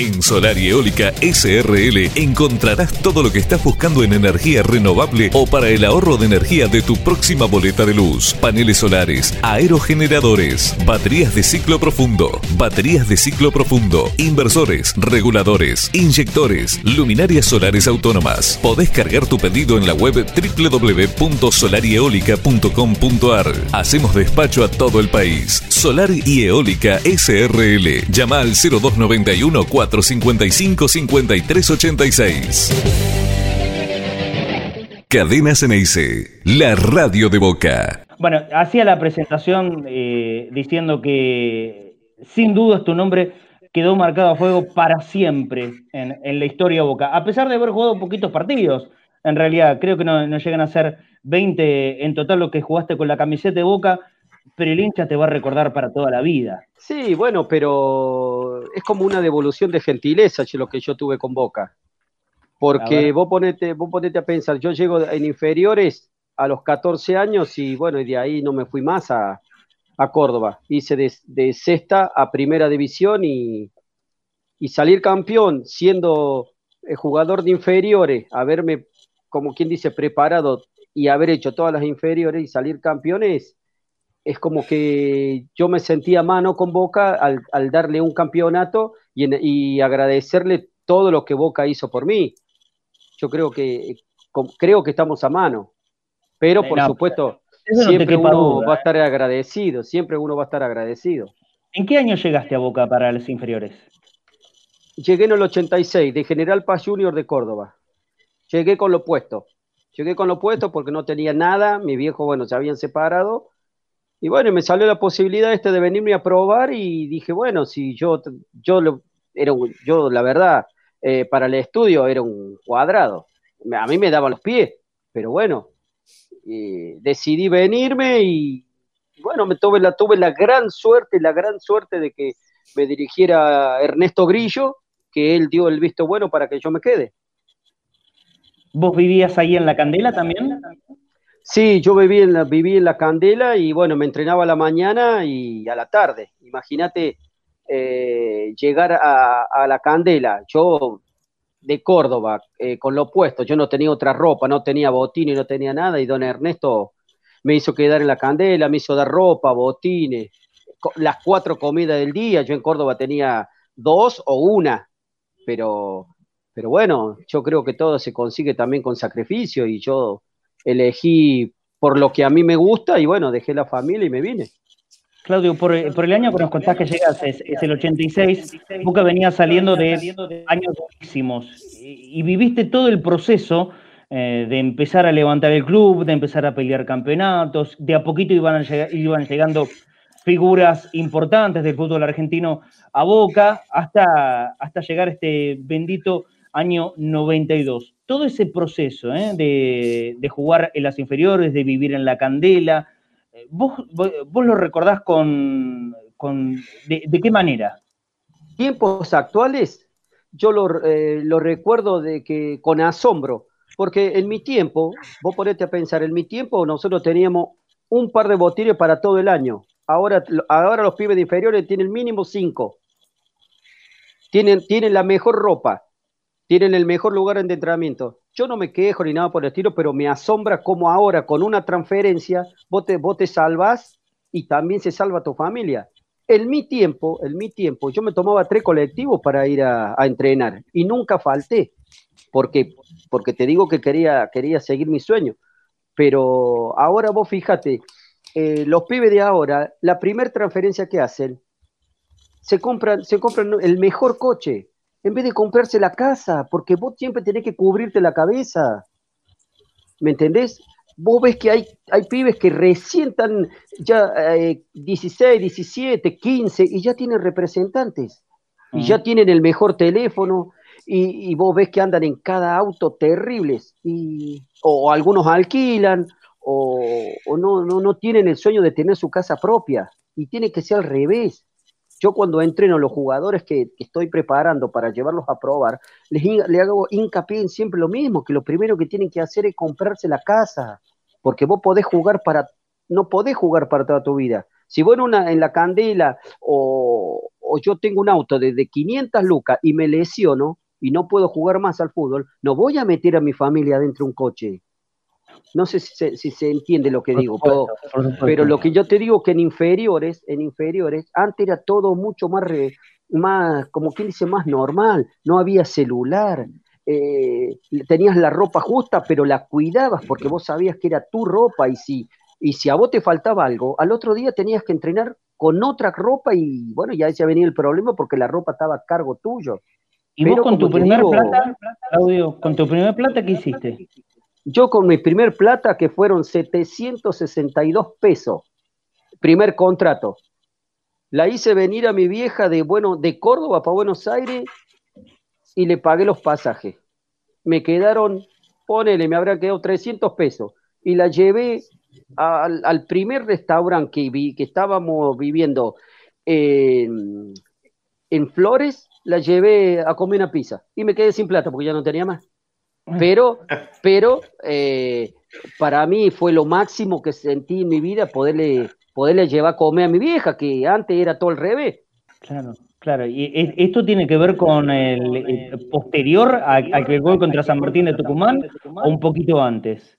En Solar y Eólica SRL encontrarás todo lo que estás buscando en energía renovable o para el ahorro de energía de tu próxima boleta de luz. Paneles solares, aerogeneradores, baterías de ciclo profundo, baterías de ciclo profundo, inversores, reguladores, inyectores, luminarias solares autónomas. Podés cargar tu pedido en la web www.solarieolica.com.ar. Hacemos despacho a todo el país. Solar y Eólica SRL. Llama al 0291 455 5386. Cadena Ceneice, la radio de Boca. Bueno, hacía la presentación eh, diciendo que sin duda tu nombre quedó marcado a fuego para siempre en, la historia de Boca, a pesar de haber jugado poquitos partidos. En realidad, creo que no, no llegan a ser 20 en total lo que jugaste con la camiseta de Boca, pero el hincha te va a recordar para toda la vida. Sí, bueno, pero es como una devolución de gentileza lo que yo tuve con Boca. Porque vos ponete, vos ponete a pensar, yo llego en inferiores a los 14 años y bueno, y de ahí no me fui más a, Córdoba. Hice de, sexta a primera división y, y salir campeón siendo eh, jugador de inferiores, haberme, como quien dice, preparado y haber hecho todas las inferiores y salir campeones, es como que yo me sentía mano con Boca al, darle un campeonato y, agradecerle todo lo que Boca hizo por mí. Yo creo que creo que estamos a mano, pero por supuesto siempre uno va a ¿eh? estar agradecido, siempre uno va a estar agradecido. ¿En qué año llegaste a Boca para los inferiores? Llegué en el 86, de General Paz Junior de Córdoba. Llegué con lo puesto. Llegué con lo puesto porque no tenía nada, mi viejo, bueno, se habían separado y bueno, me salió la posibilidad este de venirme a probar y dije, bueno, si yo, yo, lo, era yo la verdad, eh, para el estudio era un cuadrado. A mí me daban los pies, pero bueno, decidí venirme y bueno, me tuve la, tuve la gran suerte, la gran suerte de que me dirigiera Ernesto Grillo, que él dio el visto bueno para que yo me quede. ¿Vos vivías ahí en la Candela también? Sí, yo viví en, la, viví en la Candela y bueno, me entrenaba a la mañana y a la tarde. Imagínate eh, llegar a, la Candela, yo de Córdoba, eh, con lo opuesto, yo no tenía otra ropa, no tenía botín y no tenía nada y don Ernesto me hizo quedar en la Candela, me hizo dar ropa, botines, las cuatro comidas del día, yo en Córdoba tenía dos o una, pero, pero bueno, yo creo que todo se consigue también con sacrificio y yo elegí por lo que a mí me gusta y bueno, dejé la familia y me vine. Claudio, por, el año que nos contás que llegas es, el 86, Boca venía saliendo de años buenísimos y, viviste todo el proceso eh, de empezar a levantar el club, de empezar a pelear campeonatos, de a poquito iban, iban llegando figuras importantes del fútbol argentino a Boca hasta, hasta llegar este bendito año 92. Todo ese proceso ¿eh? de, jugar en las inferiores, de vivir en la candela, eh, ¿vos, lo recordás con, de, qué manera? Tiempos actuales, yo eh, lo, recuerdo de que con asombro, porque en mi tiempo, vos ponete a pensar, en mi tiempo nosotros teníamos un par de botines para todo el año. Ahora, ahora los pibes de inferiores tienen mínimo cinco. Tienen, tienen la mejor ropa, tienen el mejor lugar de entrenamiento. Yo no me quejo ni nada por el estilo, pero me asombra cómo ahora con una transferencia vos te, salvas y también se salva tu familia. En mi tiempo, en mi tiempo, yo me tomaba tres colectivos para ir a, entrenar y nunca falté, porque, porque te digo que quería, quería seguir mi sueño. Pero ahora vos fíjate, eh, los pibes de ahora, la primera transferencia que hacen, se compran, se compran el mejor coche, en vez de comprarse la casa, porque vos siempre tenés que cubrirte la cabeza. ¿Me entendés? Vos ves que hay, hay pibes que recién están ya 16, 17, 15 y ya tienen representantes. Y ya tienen el mejor teléfono y, vos ves que andan en cada auto terribles. Y, o algunos alquilan o, o no, no, no tienen el sueño de tener su casa propia. Y tiene que ser al revés. Yo cuando entreno los jugadores que, estoy preparando para llevarlos a probar, les, hago hincapié en siempre lo mismo, que lo primero que tienen que hacer es comprarse la casa, porque vos podés jugar para, no podés jugar para toda tu vida. Si vos en, una, en la candela o, o yo tengo un auto de, de 500 lucas y me lesiono y no puedo jugar más al fútbol, no voy a meter a mi familia dentro de un coche. No sé si se, entiende lo que digo, pero, lo que yo te digo que en inferiores, en inferiores, antes era todo mucho más, más como quien dice, más normal, no había celular, eh, tenías la ropa justa, pero la cuidabas porque vos sabías que era tu ropa y si, y si a vos te faltaba algo, al otro día tenías que entrenar con otra ropa y bueno, ya se venía el problema porque la ropa estaba a cargo tuyo. ¿Y vos con tu primer plata, Claudio, con tu primer plata qué hiciste? Yo con mi primer plata, que fueron 762 pesos, primer contrato, la hice venir a mi vieja de, bueno, de Córdoba para Buenos Aires y le pagué los pasajes. Me quedaron, ponele, me habrán quedado 300 pesos. Y la llevé al, primer restaurante que, vi, que estábamos viviendo en, en Flores, la llevé a comer una pizza. Y me quedé sin plata porque ya no tenía más. Pero, pero eh, para mí fue lo máximo que sentí en mi vida poderle, poderle llevar a comer a mi vieja, que antes era todo el revés. Claro, claro. Y esto tiene que ver con el, posterior al que gol contra San Martín de Tucumán o un poquito antes.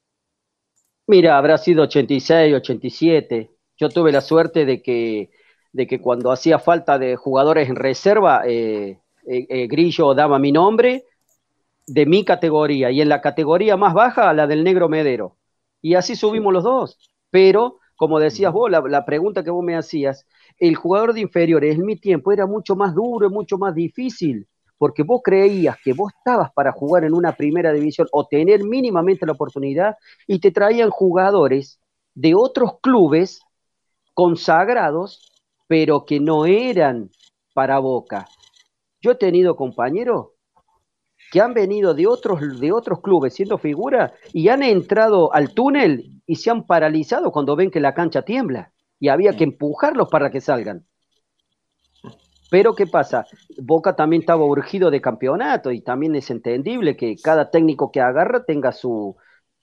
Mira, habrá sido 86, 87. Yo tuve la suerte de que, de que cuando hacía falta de jugadores en reserva, eh, eh, Grillo daba mi nombre de mi categoría y en la categoría más baja la del negro medero. Y así subimos los dos. Pero, como decías vos, la, pregunta que vos me hacías, el jugador de inferiores en mi tiempo era mucho más duro, y mucho más difícil, porque vos creías que vos estabas para jugar en una primera división o tener mínimamente la oportunidad y te traían jugadores de otros clubes consagrados, pero que no eran para Boca. Yo he tenido compañeros que han venido de otros, de otros clubes siendo figura y han entrado al túnel y se han paralizado cuando ven que la cancha tiembla y había que empujarlos para que salgan. Pero ¿qué pasa? Boca también estaba urgido de campeonato y también es entendible que cada técnico que agarra tenga, su,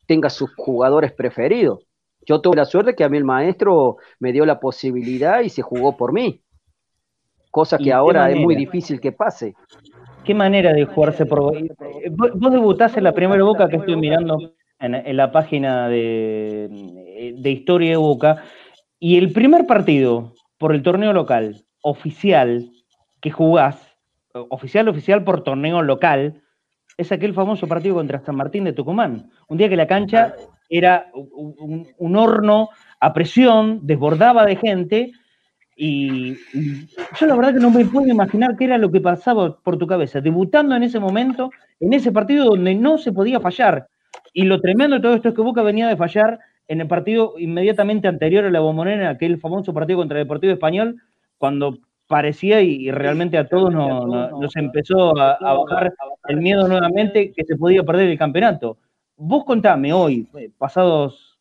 tenga sus jugadores preferidos. Yo tuve la suerte que a mí el maestro me dio la posibilidad y se jugó por mí, cosa que ahora es muy difícil que pase qué manera de jugarse por. Eh, vos debutás en la primera Boca que estoy mirando en, la página de, Historia de Boca, y el primer partido por el torneo local, oficial, que jugás, oficial, oficial por torneo local, es aquel famoso partido contra San Martín de Tucumán. Un día que la cancha era un horno a presión, desbordaba de gente y, yo la verdad que no me puedo imaginar qué era lo que pasaba por tu cabeza, debutando en ese momento, en ese partido donde no se podía fallar. Y lo tremendo de todo esto es que Boca venía de fallar en el partido inmediatamente anterior a la Bombonera, aquel famoso partido contra el Deportivo Español, cuando parecía y, realmente a todos nos, empezó a, bajar el miedo nuevamente que se podía perder el campeonato. Vos contame hoy, eh, pasados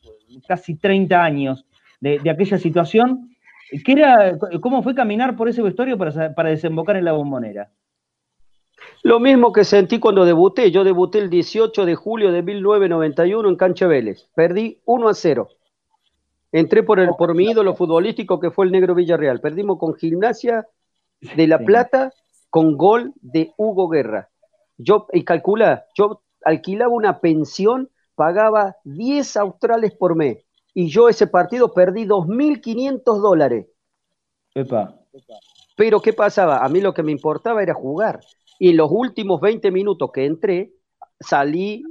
casi 30 años de, de aquella situación, era, ¿Cómo fue caminar por ese vestuario para, desembocar en la bombonera? Lo mismo que sentí cuando debuté. Yo debuté el 18 de julio de 1991 en Cancha Vélez. Perdí 1 a 0. Entré por, el, por mi ídolo futbolístico que fue el Negro Villarreal. Perdimos con Gimnasia de La Plata con gol de Hugo Guerra. Yo, y calcula, yo alquilaba una pensión, pagaba 10 australes por mes y yo ese partido perdí 2.500 dólares. Pero ¿qué pasaba? A mí lo que me importaba era jugar. Y en los últimos 20 minutos que entré, salí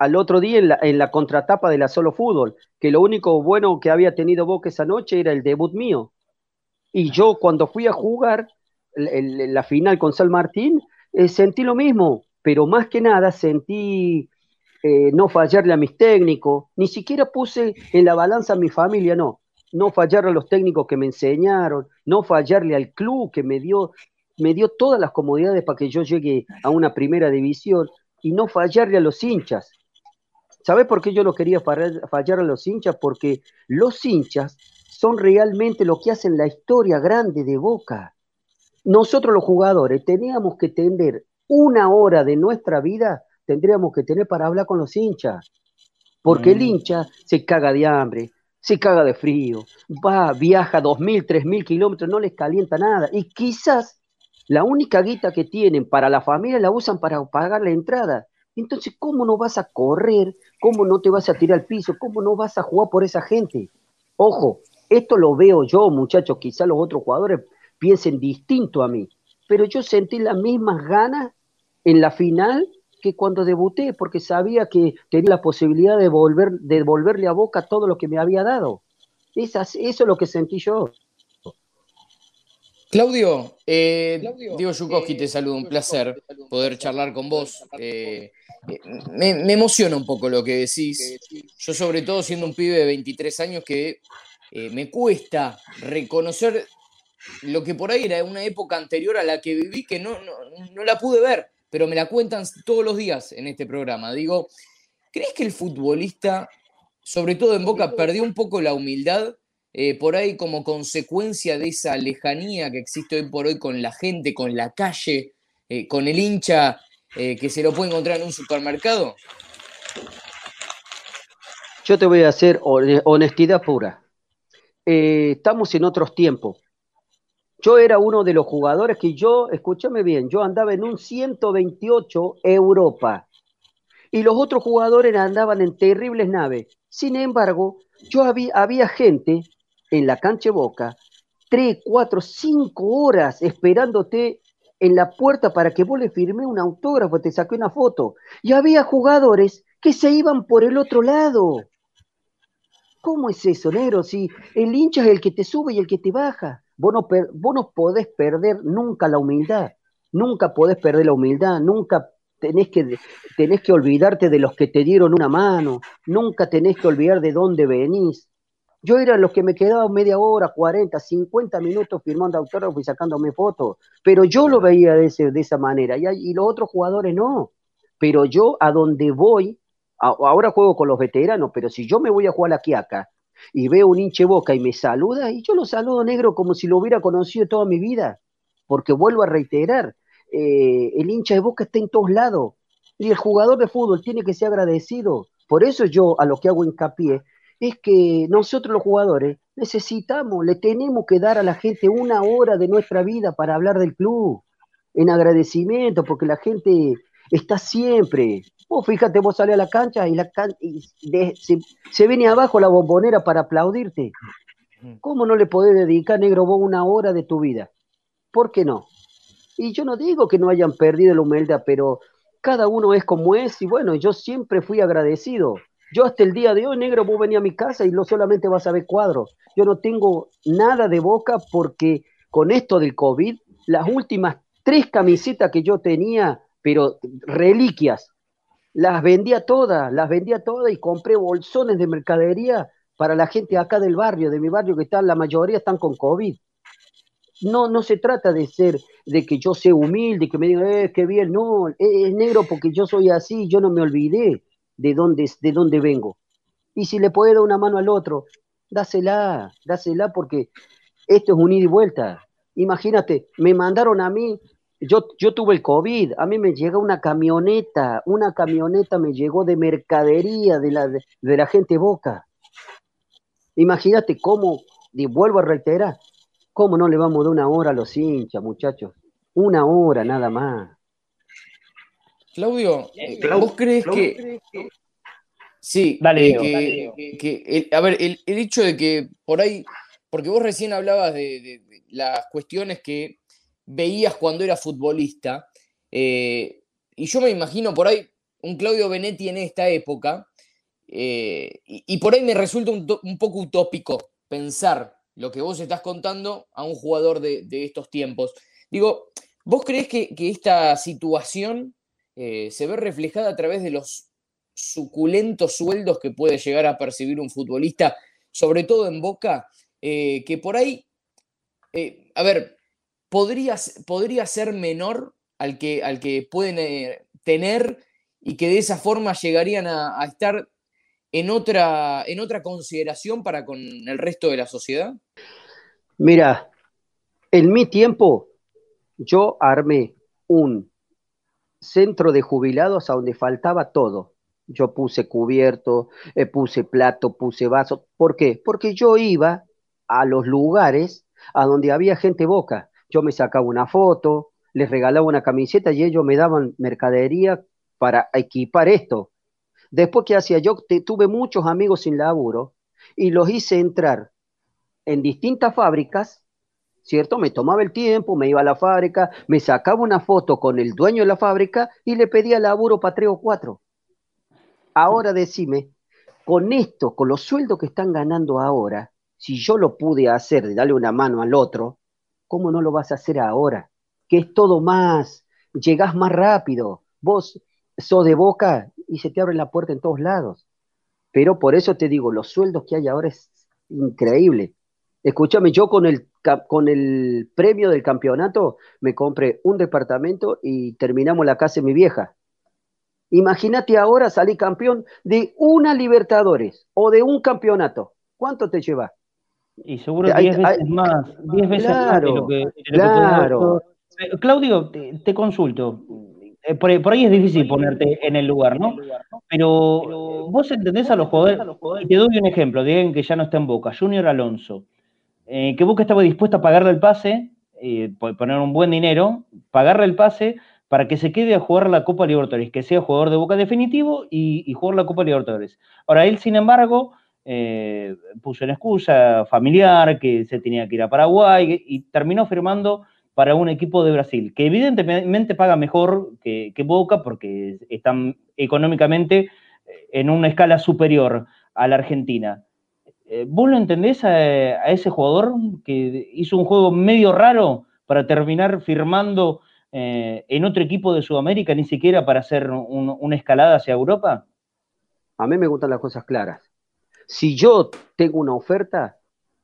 al otro día en la, en la contratapa de la Solo Fútbol, que lo único bueno que había tenido Boca esa noche era el debut mío. Y yo cuando fui a jugar la final con San Martín, eh, sentí lo mismo, pero más que nada sentí eh, no fallarle a mis técnicos, ni siquiera puse en la balanza a mi familia, no, no fallarle a los técnicos que me enseñaron, no fallarle al club que me dio, me dio todas las comodidades para que yo llegue a una primera división y no fallarle a los hinchas. ¿Sabes por qué yo no quería fallar a los hinchas? Porque los hinchas son realmente lo que hacen la historia grande de Boca. Nosotros los jugadores teníamos que tener una hora de nuestra vida tendríamos que tener para hablar con los hinchas. Porque el mm. hincha se caga de hambre, se caga de frío, va, viaja dos mil, tres mil kilómetros, no les calienta nada. Y quizás la única guita que tienen para la familia la usan para pagar la entrada. Entonces, ¿cómo no vas a correr? ¿Cómo no te vas a tirar al piso? ¿Cómo no vas a jugar por esa gente? Ojo, esto lo veo yo, muchachos, quizás los otros jugadores piensen distinto a mí, pero yo sentí las mismas ganas en la final que cuando debuté, porque sabía que tenía la posibilidad de, volver, de devolverle a Boca todo lo que me había dado. eso es lo que sentí yo. Claudio, eh, Diego Yukoski te saludo, un placer poder charlar con vos. Eh, eh, me, me, emociona un poco lo que decís. Yo sobre todo siendo un pibe de 23 años que me cuesta reconocer lo que por ahí era una época anterior a la que viví que no, no, la pude ver, pero me la cuentan todos los días en este programa. Digo, ¿crees que el futbolista, sobre todo en Boca, perdió un poco la humildad? Eh, por ahí como consecuencia de esa lejanía que existe hoy por hoy con la gente, con la calle, eh, con el hincha eh, que se lo puede encontrar en un supermercado? Yo te voy a hacer honestidad pura. estamos en otros tiempos. Yo era uno de los jugadores que yo, escúchame bien, yo andaba en un 128 Europa y los otros jugadores andaban en terribles naves. Sin embargo, yo había, gente en la cancha Boca, tres, cuatro, cinco horas esperándote en la puerta para que vos le firme un autógrafo, te saqué una foto. Y había jugadores que se iban por el otro lado. ¿Cómo es eso, negro? Si el hincha es el que te sube y el que te baja. Vos no, vos no podés perder nunca la humildad. Nunca podés perder la humildad. Nunca tenés que, tenés que olvidarte de los que te dieron una mano. Nunca tenés que olvidar de dónde venís. Yo era los que me quedaba media hora, 40, 50 minutos firmando autógrafos y sacándome fotos, pero yo lo veía de, de esa manera y, los otros jugadores no. Pero yo a donde voy, ahora juego con los veteranos, pero si yo me voy a jugar aquí acá y veo un hinche boca y me saluda, y yo lo saludo negro como si lo hubiera conocido toda mi vida, porque vuelvo a reiterar, eh, el hincha de boca está en todos lados y el jugador de fútbol tiene que ser agradecido. Por eso yo a lo que hago hincapié es que nosotros los jugadores necesitamos, le tenemos que dar a la gente una hora de nuestra vida para hablar del club, en agradecimiento, porque la gente está siempre. Vos fíjate, vos sales a la cancha y, la se, viene abajo la bombonera para aplaudirte. ¿Cómo no le podés dedicar, negro, vos una hora de tu vida? ¿Por qué no? Y yo no digo que no hayan perdido la humildad, pero cada uno es como es y bueno, yo siempre fui agradecido. Yo hasta el día de hoy, negro, vos venís a mi casa y no solamente vas a ver cuadros. Yo no tengo nada de boca porque con esto del COVID, las últimas tres camisetas que yo tenía, pero reliquias, las vendía todas, las vendía todas y compré bolsones de mercadería para la gente acá del barrio, de mi barrio, que están, la mayoría están con COVID. No, no se trata de ser, de que yo sea humilde, que me digan, eh, qué bien, no, es negro porque yo soy así, yo no me olvidé de dónde, de dónde vengo. Y si le puede dar una mano al otro, dásela, dásela porque esto es un ida y vuelta. Imagínate, me mandaron a mí, yo, yo tuve el COVID, a mí me llega una camioneta, una camioneta me llegó de mercadería de la, de, la gente Boca. Imagínate cómo, y vuelvo a reiterar, cómo no le vamos a dar una hora a los hinchas, muchachos. Una hora nada más. Claudio, ¿vos crees que... Sí, dale, eh, que, a ver, el, hecho de que por ahí, porque vos recién hablabas de, las cuestiones que veías cuando era futbolista, eh, y yo me imagino por ahí un Claudio Benetti en esta época, y, por ahí me resulta un, poco utópico pensar lo que vos estás contando a un jugador de, estos tiempos. Digo, ¿vos crees que, esta situación eh, se ve reflejada a través de los suculentos sueldos que puede llegar a percibir un futbolista, sobre todo en Boca, eh, que por ahí, eh, a ver, podría, podría ser menor al que, al que pueden tener y que de esa forma llegarían a, a, estar en otra, en otra consideración para con el resto de la sociedad? Mira, en mi tiempo yo armé un centro de jubilados a donde faltaba todo. Yo puse cubierto, eh, puse plato, puse vaso. ¿Por qué? Porque yo iba a los lugares a donde había gente boca. Yo me sacaba una foto, les regalaba una camiseta y ellos me daban mercadería para equipar esto. Después, ¿qué hacía? Yo tuve muchos amigos sin laburo y los hice entrar en distintas fábricas, ¿cierto? Me tomaba el tiempo, me iba a la fábrica, me sacaba una foto con el dueño de la fábrica y le pedía laburo para tres o cuatro. Ahora decime, con esto, con los sueldos que están ganando ahora, si yo lo pude hacer de darle una mano al otro, ¿cómo no lo vas a hacer ahora? Que es todo más, llegás más rápido, vos sos de boca y se te abre la puerta en todos lados. Pero por eso te digo, los sueldos que hay ahora es increíble. Escúchame, yo con el, con el premio del campeonato me compré un departamento y terminamos la casa de mi vieja. Imagínate ahora salir campeón de una Libertadores o de un campeonato. ¿Cuánto te lleva? Y seguro 10 veces más, 10 veces más de lo que, claro. Claudio, te, consulto. Eh, por, ahí es difícil ponerte en el lugar, ¿no? Pero vos entendés a los jugadores, y te doy un ejemplo, digan que ya no está en Boca, Junior Alonso, eh, que Boca estaba dispuesto a pagarle el pase, eh, poner un buen dinero, pagarle el pase para que se quede a jugar la Copa Libertadores, que sea jugador de Boca definitivo y, jugar la Copa Libertadores. Ahora, él, sin embargo, eh, puso en excusa familiar que se tenía que ir a Paraguay y terminó firmando para un equipo de Brasil, que evidentemente paga mejor que, Boca porque están económicamente en una escala superior a la Argentina. Eh, ¿Vos lo entendés a, ese jugador que hizo un juego medio raro para terminar firmando eh, en otro equipo de Sudamérica, ni siquiera para hacer una escalada hacia Europa? A mí me gustan las cosas claras. Si yo tengo una oferta,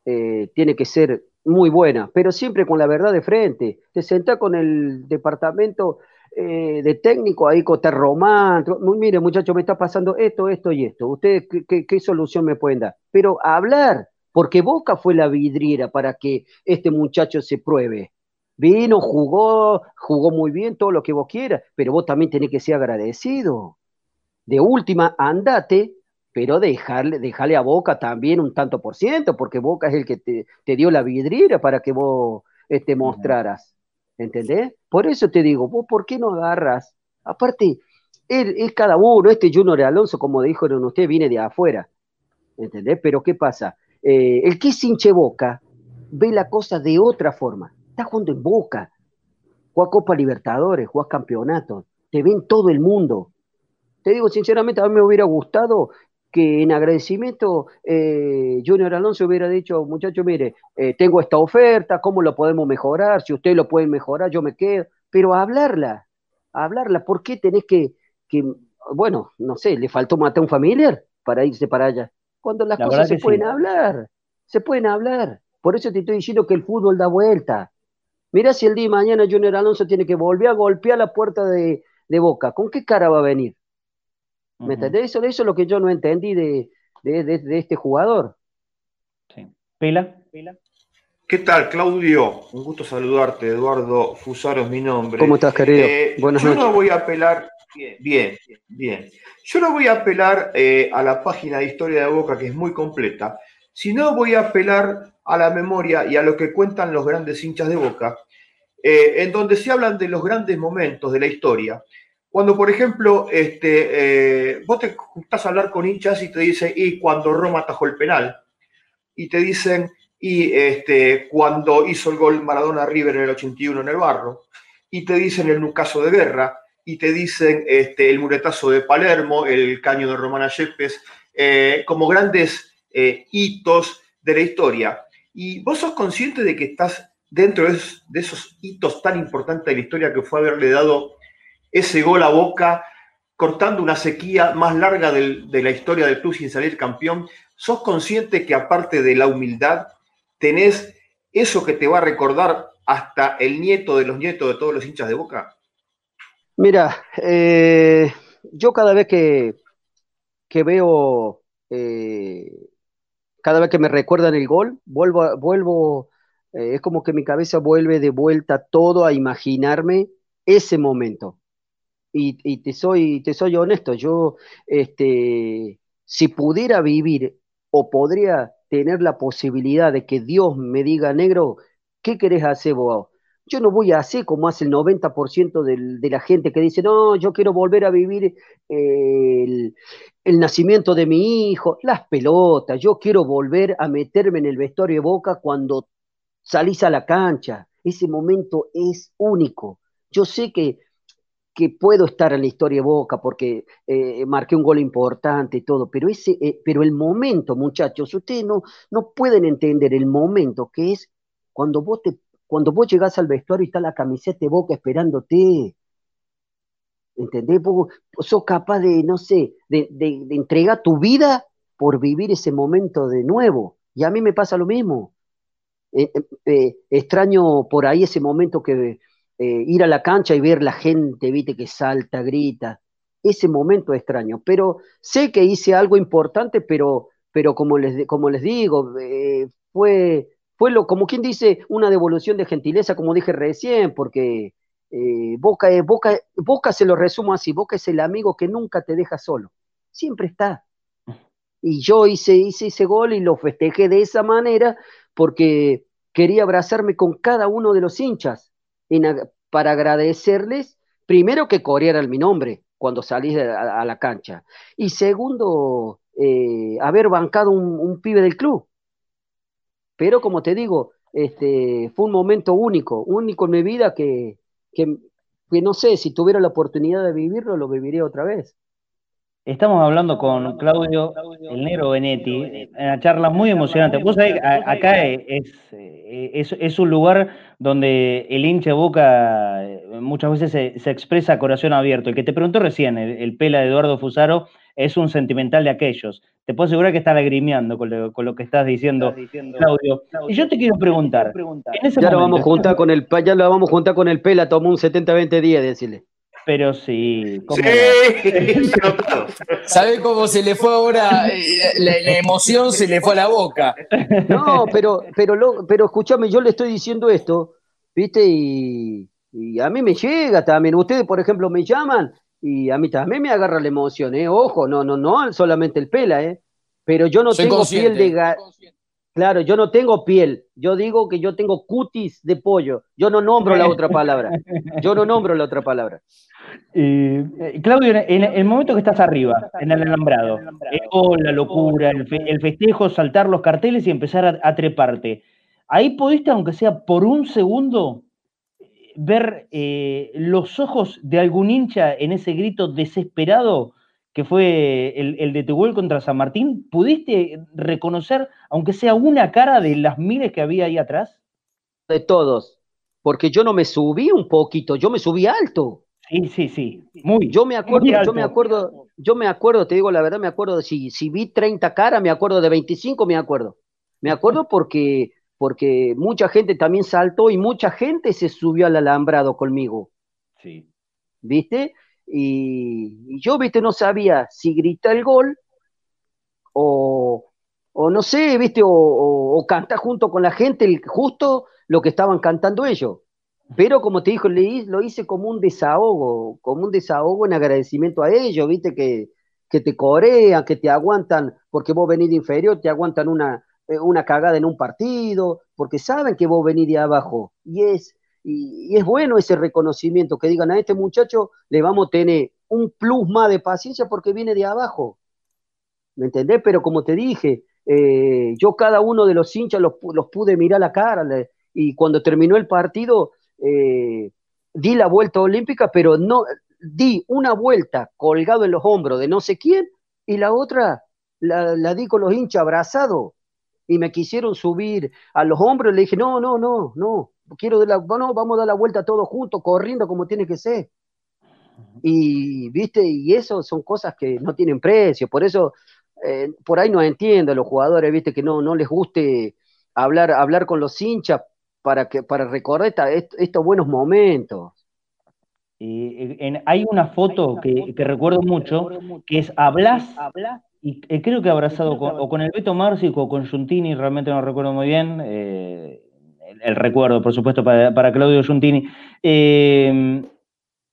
eh, tiene que ser muy buena, pero siempre con la verdad de frente. Te sentás con el departamento eh, de técnico ahí con Terromán. Mire, muchacho, me está pasando esto, esto y esto. ¿Ustedes qué, qué solución me pueden dar? Pero hablar, porque Boca fue la vidriera para que este muchacho se pruebe. Vino, jugó, jugó muy bien, todo lo que vos quieras, pero vos también tenés que ser agradecido. De última, andate, pero dejarle, dejarle a Boca también un tanto por ciento, porque Boca es el que te, dio la vidriera para que vos te este, mostraras. ¿Entendés? Por eso te digo, vos, ¿por qué no agarras? Aparte, él es cada uno, este Junior Alonso, como dijeron usted, viene de afuera. ¿Entendés? Pero ¿qué pasa? Eh, el que es hinche Boca ve la cosa de otra forma estás jugando en Boca, juega Copa Libertadores, juega campeonatos, te ven todo el mundo. Te digo sinceramente, a mí me hubiera gustado que en agradecimiento eh, Junior Alonso hubiera dicho, muchacho, mire, eh, tengo esta oferta, ¿cómo lo podemos mejorar? Si ustedes lo pueden mejorar, yo me quedo. Pero hablarla, hablarla, ¿por qué tenés que, que bueno, no sé, le faltó matar a un familiar para irse para allá? Cuando las cosas se pueden hablar, se pueden hablar. Por eso te estoy diciendo que el fútbol da vuelta. Mira si el día de mañana Junior Alonso tiene que volver a golpear la puerta de, Boca. ¿Con qué cara va a venir? ¿Me entendés? Eso, eso es lo que yo no entendí de, este jugador. Sí. ¿Pela? ¿Qué tal, Claudio? Un gusto saludarte. Eduardo Fusaro es mi nombre. ¿Cómo estás, querido? Eh, Buenas yo no voy a apelar. Bien, bien, Yo no voy a apelar eh, a la página de historia de Boca, que es muy completa, sino voy a apelar a la memoria y a lo que cuentan los grandes hinchas de Boca, eh, en donde se hablan de los grandes momentos de la historia. Cuando, por ejemplo, este, eh, vos te juntás a hablar con hinchas y te dicen, y cuando Roma atajó el penal, y te dicen, y este, cuando hizo el gol Maradona River en el 81 en el barro, y te dicen el caso de guerra, y te dicen este, el muretazo de Palermo, el caño de Romana Yepes, eh, como grandes hitos de la historia. Y vos sos consciente de que estás dentro de esos hitos tan importantes de la historia que fue haberle dado ese gol a Boca, cortando una sequía más larga de la historia del club sin salir campeón. ¿Sos consciente que aparte de la humildad, tenés eso que te va a recordar hasta el nieto de los nietos de todos los hinchas de Boca? Mira, eh, yo cada vez que, que veo eh, cada vez que me recuerdan el gol, vuelvo, vuelvo eh, es como que mi cabeza vuelve de vuelta todo a imaginarme ese momento. Y, te, soy, te soy honesto, yo, este, si pudiera vivir o podría tener la posibilidad de que Dios me diga, negro, ¿qué querés hacer vos? Yo no voy a hacer como hace el 90% de la gente que dice, no, yo quiero volver a vivir el, el, nacimiento de mi hijo, las pelotas, yo quiero volver a meterme en el vestuario de boca cuando salís a la cancha. Ese momento es único. Yo sé que que puedo estar en la historia de Boca porque eh, marqué un gol importante y todo, pero, ese, eh, pero el momento, muchachos, ustedes no, no pueden entender el momento que es cuando vos, te, cuando vos llegás al vestuario y está la camiseta de Boca esperándote. ¿Entendés? Vos, sos capaz de, no sé, de, de, entregar tu vida por vivir ese momento de nuevo. Y a mí me pasa lo mismo. Eh, extraño por ahí ese momento que eh, ir a la cancha y ver la gente, viste, que salta, grita. Ese momento extraño. Pero sé que hice algo importante, pero, pero como, les, como les digo, eh, fue, fue lo, como quien dice, una devolución de gentileza, como dije recién, porque eh, Boca, Boca, Boca se lo resumo así, Boca es el amigo que nunca te deja solo, siempre está. Y yo hice, hice ese gol y lo festejé de esa manera porque quería abrazarme con cada uno de los hinchas para agradecerles, primero que corrieran mi nombre cuando salí a, la cancha, y segundo, eh, haber bancado un, pibe del club. Pero como te digo, este, fue un momento único, único en mi vida que, que, que no sé, si tuviera la oportunidad de vivirlo, lo viviría otra vez. Estamos hablando con Claudio, el negro Benetti, en una charla muy emocionante. Vos sabés, acá es, es, es, un lugar donde el hincha Boca eh, muchas veces se, expresa a corazón abierto. El que te preguntó recién, el, pela de Eduardo Fusaro, es un sentimental de aquellos. Te puedo asegurar que está lagrimeando con lo, que estás diciendo, Claudio. Y yo te quiero preguntar. ya, lo vamos a juntar con el, ya lo vamos a juntar con el pela, tomó un 70-20 días, decirle. Pero sí. ¿cómo ¿Sabe cómo se le fue ahora? Eh, la, emoción se le fue a la boca. No, pero, pero, pero escúchame, yo le estoy diciendo esto, ¿viste? Y, a mí me llega también. Ustedes, por ejemplo, me llaman y a mí también me agarra la emoción, ¿eh? Ojo, no, no, no, solamente el pela, ¿eh? Pero yo no tengo piel de gato. Claro, yo no tengo piel. Yo digo que yo tengo cutis de pollo. Yo no nombro la otra palabra. Yo no nombro la otra palabra. Eh, Claudio, en, el momento que estás arriba, en el alambrado, la locura, el, festejo, saltar los carteles y empezar a, treparte, ahí pudiste, aunque sea por un segundo, ver eh, los ojos de algún hincha en ese grito desesperado que fue el, de tu gol contra San Martín. ¿Pudiste reconocer, aunque sea una cara de las miles que había ahí atrás? De todos, porque yo no me subí un poquito, yo me subí alto. Sí, sí, sí. Muy, yo me acuerdo, yo me acuerdo, yo me acuerdo, te digo la verdad, me acuerdo de si, si vi 30 caras, me acuerdo de 25, me acuerdo. Me acuerdo porque, porque mucha gente también saltó y mucha gente se subió al alambrado conmigo. Sí. ¿Viste? Y, yo, viste, no sabía si grita el gol o, o no sé, viste, o, o, junto con la gente justo lo que estaban cantando ellos. Pero como te dijo, lo hice como un desahogo, como un desahogo en agradecimiento a ellos, viste, que, que te corean, que te aguantan, porque vos venís de inferior, te aguantan una, eh, una cagada en un partido, porque saben que vos venís de abajo. Y es, y, es bueno ese reconocimiento, que digan a este muchacho le vamos a tener un plus más de paciencia porque viene de abajo. ¿Me entendés? Pero como te dije, eh, yo cada uno de los hinchas los, pude mirar la cara y cuando terminó el partido eh, di la vuelta olímpica, pero no di una vuelta colgado en los hombros de no sé quién y la otra la, la di con los hinchas abrazados y me quisieron subir a los hombros y le dije, no, no, no, no, quiero de la, bueno, vamos a dar la vuelta todos juntos, corriendo como tiene que ser. Y, viste, y eso son cosas que no tienen precio, por eso, eh, por ahí no entiendo a los jugadores, viste, que no, no les guste hablar, hablar con los hinchas para, que, para recordar estos buenos momentos. Y hay una foto que, recuerdo mucho, que es hablas y eh, creo que abrazado con, o con el Beto Márcico o con Giuntini, realmente no recuerdo muy bien, eh, el, recuerdo, por supuesto, para, Claudio Giuntini. Eh,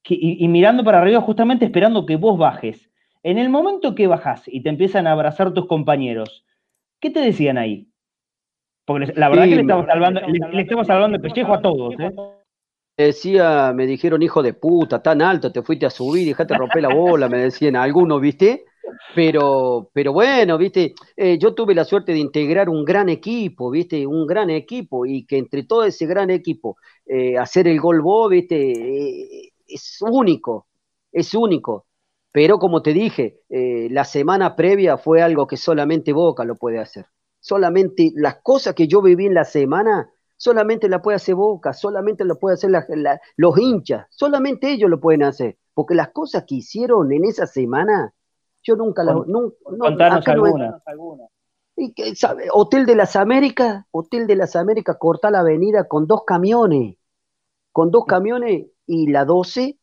y, mirando para arriba justamente esperando que vos bajes. En el momento que bajás y te empiezan a abrazar tus compañeros, ¿qué te decían ahí? Porque la verdad que le estamos salvando, le, estamos salvando el pellejo a todos. ¿eh? Decía, me dijeron, hijo de puta, tan alto, te fuiste a subir, dejate romper la bola, me decían algunos, ¿viste? Pero, pero bueno, viste, eh, yo tuve la suerte de integrar un gran equipo, viste, un gran equipo, y que entre todo ese gran equipo, eh, hacer el gol vos, viste, eh, es único, es único. Pero como te dije, la semana previa fue algo que solamente Boca lo puede hacer. Solamente las cosas que yo viví en la semana, solamente la puede hacer Boca, solamente lo puede hacer los hinchas, solamente ellos lo pueden hacer. Porque las cosas que hicieron en esa semana, yo nunca la. No, contanos alguna. Hotel de las Américas, Hotel de las Américas, corta la avenida con dos camiones. Con dos camiones y la 12,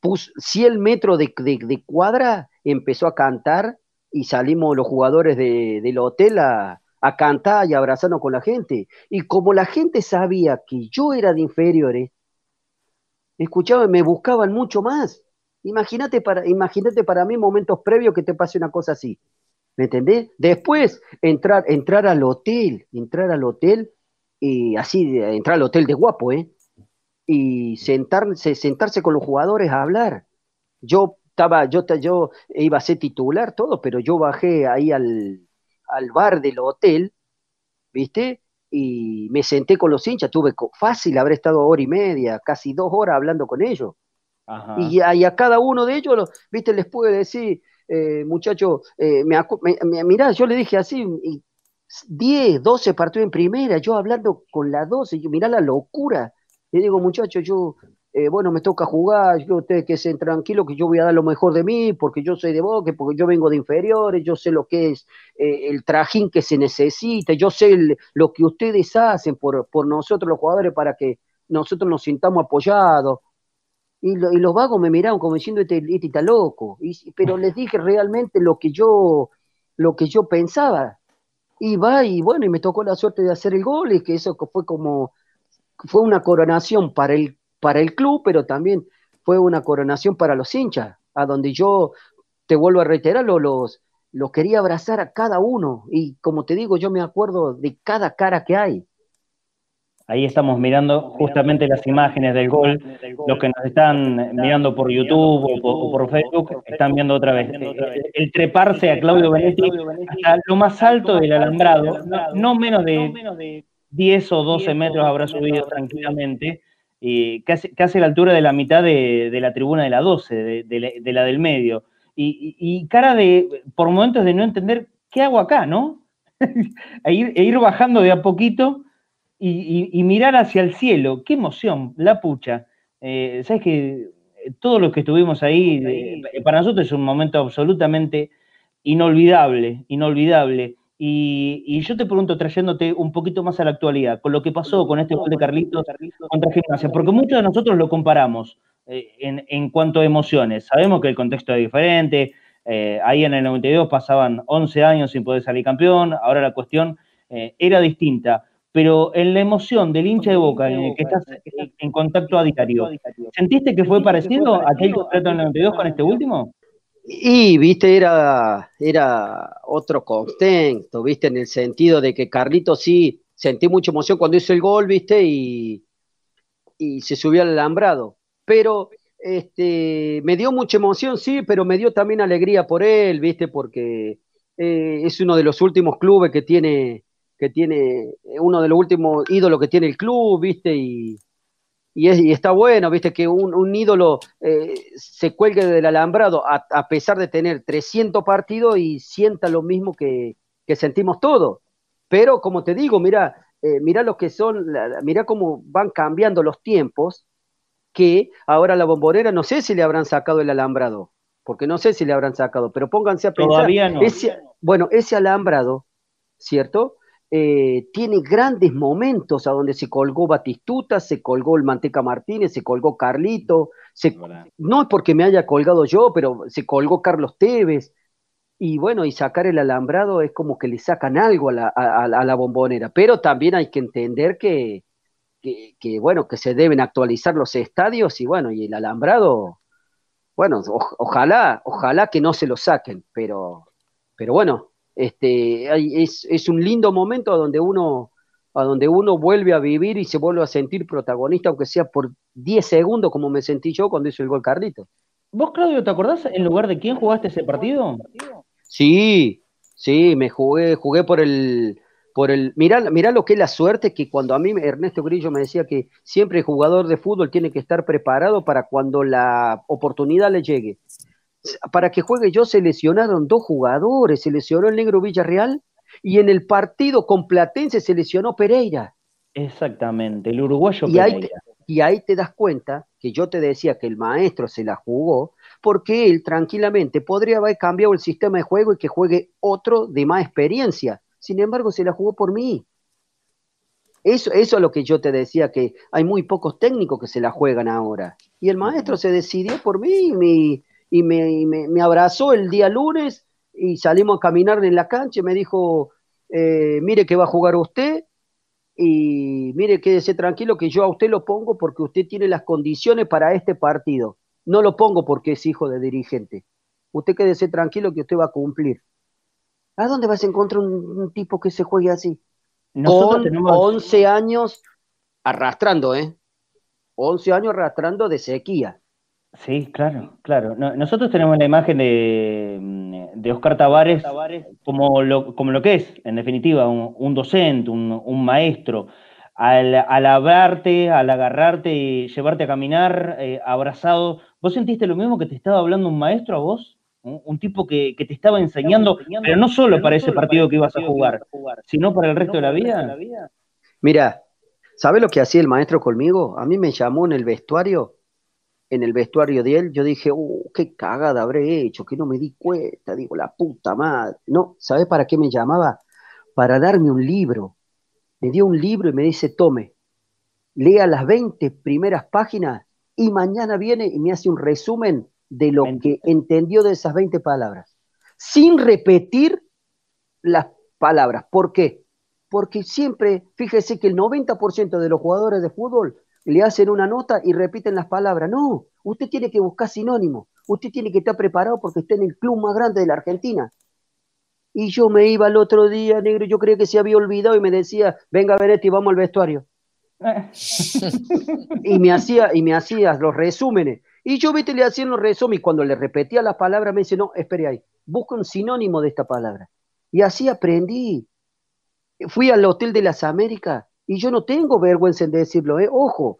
puso 100 metros de, de, cuadra, empezó a cantar y salimos los jugadores del hotel a, a cantar y abrazarnos con la gente. Y como la gente sabía que yo era de inferiores, escuchaban, me buscaban mucho más. Imagínate para, imagínate para mí momentos previos que te pase una cosa así. ¿Me entendés? Después, entrar, entrar al hotel, entrar al hotel, y así, entrar al hotel de guapo, ¿eh? Y sentarse, sentarse con los jugadores a hablar. Yo estaba, yo, yo iba a ser titular, todo, pero yo bajé ahí al, al bar del hotel, ¿viste? Y me senté con los hinchas, tuve fácil, habré estado hora y media, casi dos horas hablando con ellos. Y, a, cada uno de ellos, viste, les puede decir, eh, muchacho, eh, mirá, yo le dije así, 10, 12 partidos en primera, yo hablando con la 12, yo, mirá la locura. Le digo, muchacho, yo, eh, bueno, me toca jugar, yo, ustedes que sean tranquilos, que yo voy a dar lo mejor de mí, porque yo soy de Boca, porque yo vengo de inferiores, yo sé lo que es eh, el trajín que se necesita, yo sé lo que ustedes hacen por, por nosotros los jugadores para que nosotros nos sintamos apoyados. Y, los vagos me miraron como diciendo, este, este está loco. pero les dije realmente lo que yo, lo que yo pensaba. Y va, y bueno, y me tocó la suerte de hacer el gol, y que eso fue como, fue una coronación para el, para el club, pero también fue una coronación para los hinchas, a donde yo, te vuelvo a reiterar, los, los quería abrazar a cada uno. Y como te digo, yo me acuerdo de cada cara que hay. Ahí estamos mirando justamente las imágenes del gol. Los que nos están mirando por YouTube o por, Facebook están viendo otra vez. El, treparse a Claudio Benetti hasta lo más alto del alambrado, no, menos de 10 o 12 metros habrá subido tranquilamente, y casi, casi a la altura de la mitad de, la tribuna de la 12, de, la, del medio. Y, cara de, por momentos de no entender, ¿qué hago acá, no? e, ir, e ir bajando de a poquito y, mirar hacia el cielo, qué emoción, la pucha. Eh, Sabes que todos los que estuvimos ahí, eh, para nosotros es un momento absolutamente inolvidable, inolvidable. Y, yo te pregunto, trayéndote un poquito más a la actualidad, con lo que pasó con este gol de Carlitos contra Gimnasia, porque muchos de nosotros lo comparamos eh, en, cuanto a emociones. Sabemos que el contexto es diferente, ahí en el 92 pasaban 11 años sin poder salir campeón, ahora la cuestión era distinta pero en la emoción del hincha de Boca, en el que estás en contacto a diario, ¿sentiste que fue parecido a aquel contrato del 92 con este último? Y, viste, era, era otro contexto, viste, en el sentido de que Carlito sí sentí mucha emoción cuando hizo el gol, viste, y, y se subió al alambrado. Pero este, me dio mucha emoción, sí, pero me dio también alegría por él, viste, porque eh, es uno de los últimos clubes que tiene que tiene eh, uno de los últimos ídolos que tiene el club, ¿viste? Y, y, está bueno, ¿viste? Que un, ídolo eh, se cuelgue del alambrado a, pesar de tener 300 partidos y sienta lo mismo que, sentimos todos. Pero como te digo, mira, eh, mira lo que son, mira cómo van cambiando los tiempos, que ahora la bombonera no sé si le habrán sacado el alambrado, porque no sé si le habrán sacado, pero pónganse a pensar. Todavía no. bueno, ese alambrado, ¿cierto? Eh, tiene grandes momentos a donde se colgó Batistuta, se colgó el Manteca Martínez, se colgó Carlito, no es porque me haya colgado yo, pero se colgó Carlos Tevez. Y bueno, y sacar el alambrado es como que le sacan algo a la, bombonera, pero también hay que entender que, que, bueno, que se deben actualizar los estadios y bueno, y el alambrado, bueno, ojalá, ojalá que no se lo saquen, pero, pero bueno, este, es, es, un lindo momento donde uno, a donde uno vuelve a vivir y se vuelve a sentir protagonista, aunque sea por 10 segundos, como me sentí yo cuando hizo el gol Carlito. ¿Vos, Claudio, te acordás en lugar de quién jugaste ese partido? Sí, sí, me jugué, jugué por el, por el, mirá, lo que es la suerte, que cuando a mí Ernesto Grillo me decía que siempre el jugador de fútbol tiene que estar preparado para cuando la oportunidad le llegue. Para que juegue yo se lesionaron dos jugadores, se lesionó el negro Villarreal y en el partido con Platense se lesionó Pereira. Exactamente, el uruguayo y Pereira. Ahí y ahí te das cuenta que yo te decía que el maestro se la jugó porque él tranquilamente podría haber cambiado el sistema de juego y que juegue otro de más experiencia sin embargo, se la jugó por mí. Eso, eso es lo que yo te decía, que hay muy pocos técnicos que se la juegan ahora. Y el maestro se decidió por mí y, me, abrazó el día lunes y salimos a caminar en la cancha y me dijo, eh, mire que va a jugar usted y mire, quédese tranquilo que yo a usted lo pongo porque usted tiene las condiciones para este partido. No lo pongo porque es hijo de dirigente. Usted quédese tranquilo que usted va a cumplir. ¿A dónde vas a encontrar un, tipo que se juegue así? Nosotros tenemos 11 años arrastrando, ¿eh? 11 años arrastrando de sequía. Sí, claro, claro. nosotros tenemos la imagen de, mm, de Oscar Tavares como lo, como lo que es, en definitiva, un, docente, un, maestro. Al, al, hablarte, al agarrarte y llevarte a caminar eh, abrazado, ¿vos sentiste lo mismo que te estaba hablando un maestro a vos? un tipo que, te estaba enseñando, pero no solo para ese partido que ibas a jugar, sino para el resto de la vida. Mira, ¿sabes lo que hacía el maestro conmigo? A mí me llamó en el vestuario, en el vestuario de él, yo dije, uh, qué cagada habré hecho, que no me di cuenta, digo, la puta madre. No, ¿sabes para qué me llamaba? Para darme un libro. Me dio un libro y me dice, tome, lea las 20 primeras páginas y mañana viene y me hace un resumen de lo que entendió de esas 20 palabras, sin repetir las palabras. ¿Por qué? Porque siempre, fíjese que el 90% de los jugadores de fútbol le hacen una nota y repiten las palabras. No, usted tiene que buscar sinónimo, usted tiene que estar preparado porque está en el club más grande de la Argentina. Y yo me iba el otro día, negro, yo creía que se había olvidado y me decía, venga Beretti, vamos al vestuario. y me hacía, y me hacía los resúmenes. Y yo, viste, le hacía los resúmenes y cuando le repetía la palabra me dice, no, espere ahí, busca un sinónimo de esta palabra. Y así aprendí. Fui al Hotel de las Américas y yo no tengo vergüenza en decirlo, ¿eh? Ojo,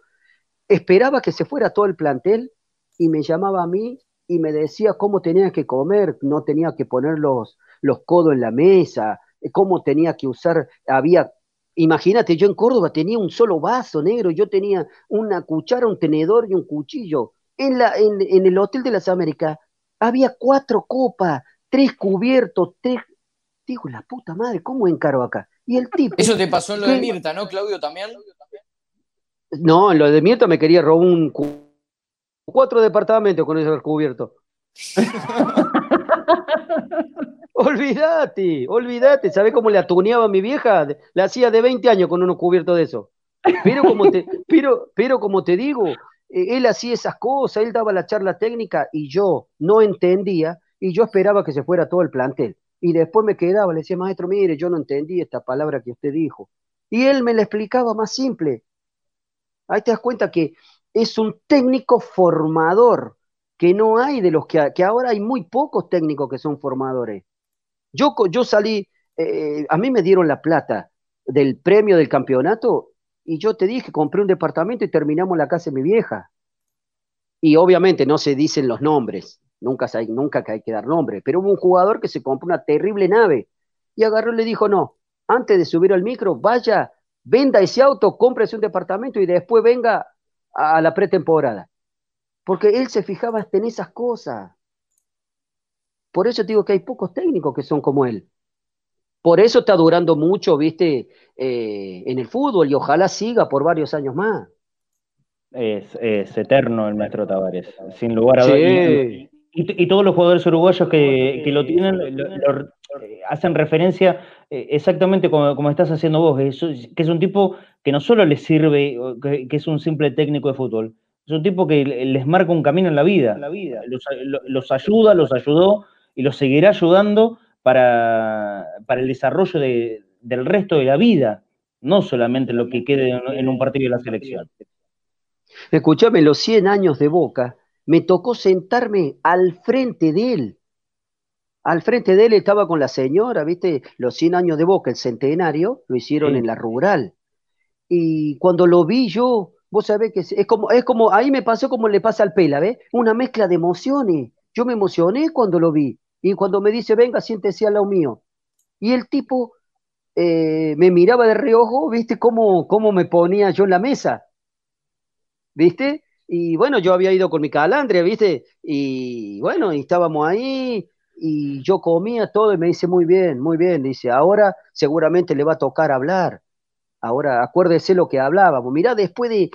esperaba que se fuera todo el plantel y me llamaba a mí y me decía cómo tenía que comer, no tenía que poner los, los codos en la mesa, cómo tenía que usar, había Imagínate, yo en Córdoba tenía un solo vaso negro, yo tenía una cuchara, un tenedor y un cuchillo en, la, en, el Hotel de las Américas había cuatro copas, tres cubiertos, tres... Digo, la puta madre, ¿cómo encaro acá? Y el tipo... Eso te pasó en lo de Mirta, ¿no, Claudio, también? No, en lo de Mirta me quería robar un... Cuatro departamentos con ese cubierto. olvídate, olvídate. ¿Sabes cómo le atuneaba a mi vieja? La hacía de 20 años con unos cubiertos de eso. Pero como te, pero, pero como te digo, eh, él hacía esas cosas, él daba la charla técnica y yo no entendía y yo esperaba que se fuera todo el plantel. Y después me quedaba, le decía, maestro, mire, yo no entendí esta palabra que usted dijo. Y él me la explicaba más simple. Ahí te das cuenta que es un técnico formador, que no hay de los que, que ahora hay muy pocos técnicos que son formadores. Yo, yo salí, eh, a mí me dieron la plata del premio del campeonato y yo te dije, compré un departamento y terminamos la casa de mi vieja. Y obviamente no se dicen los nombres, nunca, nunca hay que dar nombre, pero hubo un jugador que se compró una terrible nave y agarró y le dijo, no, antes de subir al micro, vaya, venda ese auto, cómprese un departamento y después venga a la pretemporada. Porque él se fijaba en esas cosas. Por eso te digo que hay pocos técnicos que son como él. Por eso está durando mucho, viste, eh, en el fútbol y ojalá siga por varios años más. Es, eterno el maestro Tavares, sin lugar a dudas. Y, todos los jugadores uruguayos que, lo tienen, hacen referencia exactamente como, estás haciendo vos, que es un tipo que no solo les sirve, que, es un simple técnico de fútbol, es un tipo que les marca un camino en la vida, la vida. Los, ayuda, los ayudó y los seguirá ayudando para, para el desarrollo del resto de la vida, no solamente lo que quede en, un partido de la selección. Escúchame, los 100 años de Boca, me tocó sentarme al frente de él. Al frente de él estaba con la señora, ¿viste? Los 100 años de Boca, el centenario, lo hicieron en la rural. Y cuando lo vi yo, vos sabés que es como, es como, ahí me pasó como le pasa al Pela, ¿ves? Una mezcla de emociones. Yo me emocioné cuando lo vi. Y cuando me dice, venga, siéntese al lado mío. Y el tipo eh, me miraba de reojo, ¿viste? Cómo, cómo me ponía yo en la mesa. ¿Viste? Y bueno, yo había ido con mi calandria, ¿viste? Y bueno, y estábamos ahí y yo comía todo y me dice, muy bien, muy bien. Dice, ahora seguramente le va a tocar hablar. Ahora acuérdese lo que hablábamos. Mirá, después de,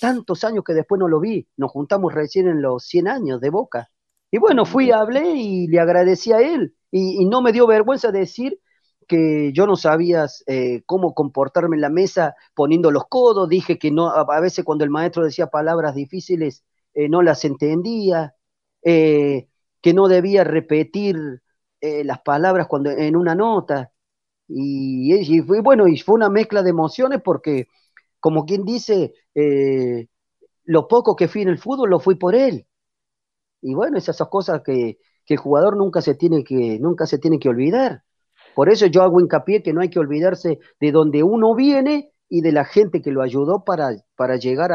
tantos años que después no lo vi, nos juntamos recién en los 100 años de Boca. Y bueno, fui, hablé y le agradecí a él. Y, no me dio vergüenza decir que yo no sabía eh, cómo comportarme en la mesa poniendo los codos. Dije que no, a, veces cuando el maestro decía palabras difíciles eh, no las entendía. Eh, que no debía repetir las palabras cuando en una nota y, bueno, y fue una mezcla de emociones porque, como quien dice, lo poco que fui en el fútbol lo fui por él. Y bueno, esas son cosas que, el jugador nunca se, tiene que, nunca se tiene que olvidar. Por eso yo hago hincapié que no hay que olvidarse de donde uno viene y de la gente que lo ayudó para, para llegar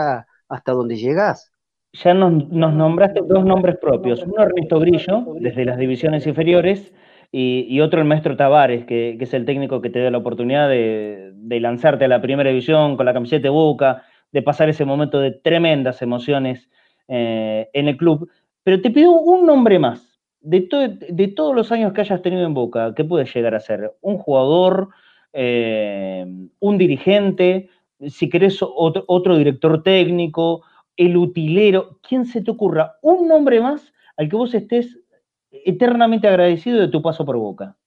hasta donde llegas. Ya nos, nos nombraste dos nombres propios. Uno Ernesto Grillo, desde las divisiones inferiores, y, otro el maestro Tavares, que, es el técnico que te da la oportunidad de, lanzarte a la primera división con la camiseta de Boca, de pasar ese momento de tremendas emociones eh, en el club. Pero te pido un nombre más. De, de todos los años que hayas tenido en Boca, ¿qué puedes llegar a ser? ¿Un jugador? Eh, ¿Un dirigente? Si querés, otro, otro director técnico, el utilero, ¿quién se te ocurra? Un nombre más al que vos estés eternamente agradecido de tu paso por Boca.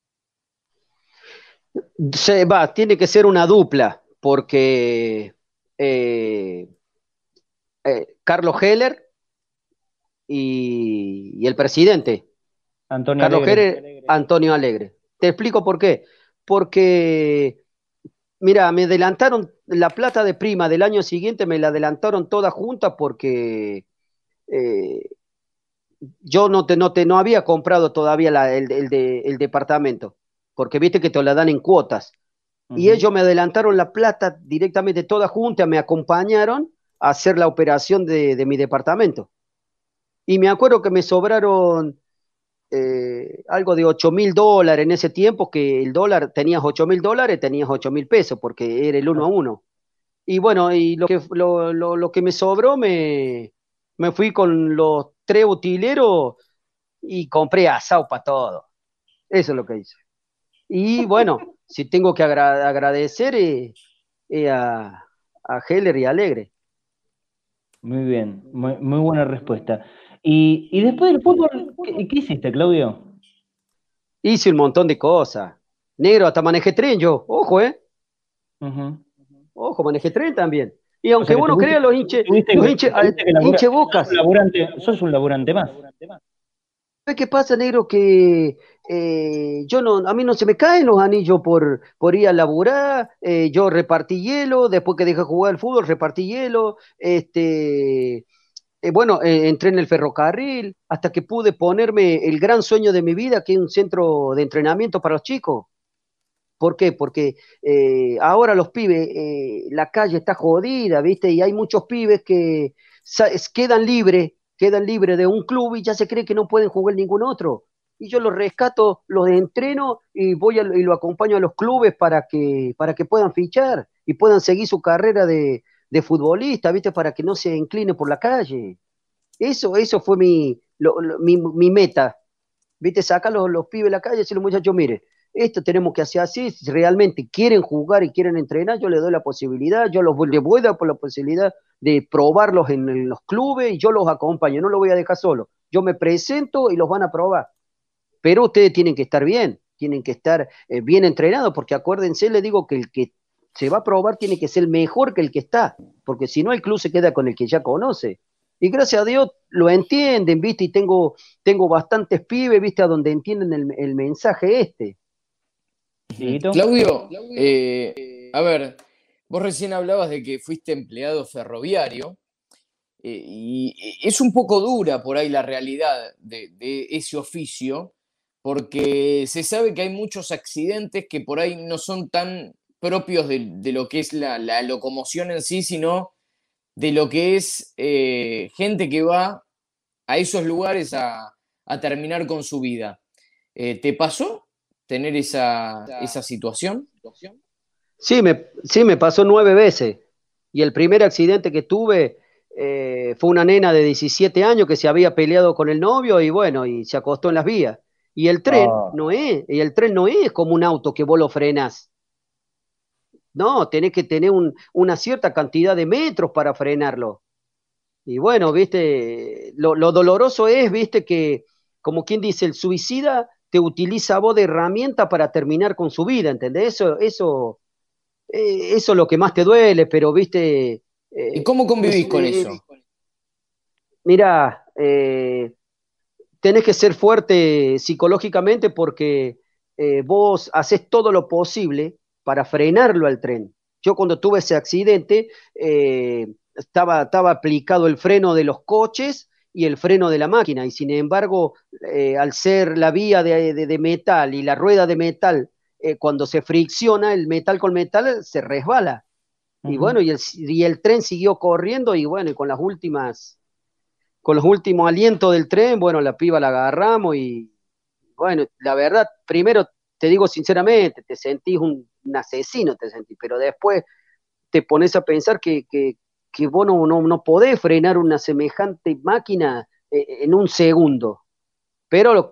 Se va, tiene que ser una dupla, porque eh, eh, Carlos Heller y, el presidente. Antonio Carlos Alegre. Antonio Alegre. Te explico por qué. Porque, mira, me adelantaron la plata de prima del año siguiente, me la adelantaron toda junta porque eh, yo no, te, no, te, no había comprado todavía el, el, departamento, porque viste que te la dan en cuotas. Y ellos me adelantaron la plata directamente toda junta, me acompañaron a hacer la operación de, mi departamento. Y me acuerdo que me sobraron eh, algo de 8 mil dólares en ese tiempo, que el dólar, tenías 8 mil dólares, tenías 8 mil pesos, porque era el uno a uno. Y bueno, y lo que, lo, lo que me sobró me, me fui con los tres utileros y compré asado para todo. Eso es lo que hice. Y bueno, si tengo que agradecer eh, eh, a, a Heller y Alegre. Muy bien, muy, buena respuesta. Y, después del fútbol, ¿qué, hiciste, Claudio? Hice un montón de cosas. Negro, hasta manejé tren yo. Ojo, ¿eh? Ojo, manejé tren también. Y aunque vos no creas, los hinches, los hinches, hinche bocas. Sos un laburante más. ¿Sabes qué pasa, negro? Que eh, yo no, a mí no se me caen los anillos por, por ir a laburar. Eh, yo repartí hielo, después que dejé jugar el fútbol, repartí hielo. Este, eh, bueno, entré en el ferrocarril hasta que pude ponerme el gran sueño de mi vida, que es un centro de entrenamiento para los chicos. ¿Por qué? Porque eh, ahora los pibes, eh, la calle está jodida, ¿viste? Y hay muchos pibes que quedan libres, quedan libres de un club y ya se cree que no pueden jugar ningún otro. Y yo los rescato, los entreno y voy y lo acompaño a los clubes para que, para que puedan fichar y puedan seguir su carrera de, futbolista, ¿viste? Para que no se incline por la calle. Eso, eso fue mi, mi, meta. ¿Viste? Saca los, los pibes de la calle y decirle, muchachos, mire, esto tenemos que hacer así, si realmente quieren jugar y quieren entrenar, yo les doy la posibilidad, yo los, les voy a dar por la posibilidad de probarlos en, los clubes y yo los acompaño, no los voy a dejar solo. Yo me presento y los van a probar. Pero ustedes tienen que estar bien. tienen que estar eh, bien entrenados, porque acuérdense, le digo que el que se va a probar tiene que ser mejor que el que está, porque si no el club se queda con el que ya conoce. Y gracias a Dios lo entienden, ¿viste? Y tengo, tengo bastantes pibes, ¿viste? A donde entienden el, mensaje este. Claudio, eh, a ver, vos recién hablabas de que fuiste empleado ferroviario. Eh, y es un poco dura por ahí la realidad de, ese oficio, porque se sabe que hay muchos accidentes que por ahí no son tan propios de, lo que es la, locomoción en sí, sino de lo que es eh, gente que va a esos lugares a, terminar con su vida. Eh, ¿Te pasó tener esa, esa situación? Sí me, sí, me pasó nueve veces. Y el primer accidente que tuve eh, fue una nena de 17 años que se había peleado con el novio y bueno, y se acostó en las vías. Y el tren ah. no es, y el tren no es como un auto que vos lo frenas. No, tenés que tener una cierta cantidad de metros para frenarlo. Y bueno, viste, lo, doloroso es, viste, que como quien dice, el suicida te utiliza a vos de herramienta para terminar con su vida, ¿entendés? Eso, eso, eh, eso es lo que más te duele, pero viste, ¿Y cómo convivís con eso? Mira, eh, tenés que ser fuerte psicológicamente porque eh, vos haces todo lo posible para frenarlo al tren. Yo cuando tuve ese accidente, eh, estaba, estaba aplicado el freno de los coches y el freno de la máquina, y sin embargo, al ser la vía de, metal y la rueda de metal, cuando se fricciona el metal con metal, se resbala. Y bueno, y el, y el, tren siguió corriendo y bueno, y con las últimas, con los últimos alientos del tren, bueno, la piba la agarramos y bueno, la verdad, primero te digo sinceramente, te sentís un, asesino, te sentís, pero después te pones a pensar que, que, que vos no, no, podés frenar una semejante máquina eh, en un segundo. Pero lo,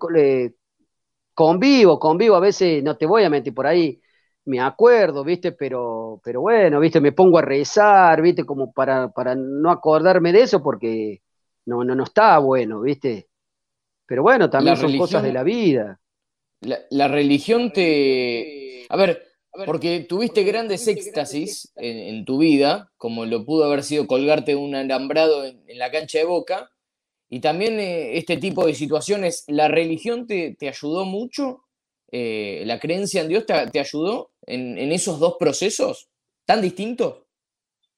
convivo, convivo, a veces, no te voy a mentir por ahí, me acuerdo, ¿viste? Pero, pero bueno, ¿viste? Me pongo a rezar, ¿viste? Como para, para no acordarme de eso porque no, no, no está bueno, ¿viste? Pero bueno, también son cosas de la vida. La, religión te... A ver, porque tuviste grandes éxtasis en, tu vida, como lo pudo haber sido colgarte un alambrado en, la cancha de boca, y también eh, este tipo de situaciones, ¿la religión te, te ayudó mucho eh, la creencia en Dios te, ayudó en, esos dos procesos tan distintos?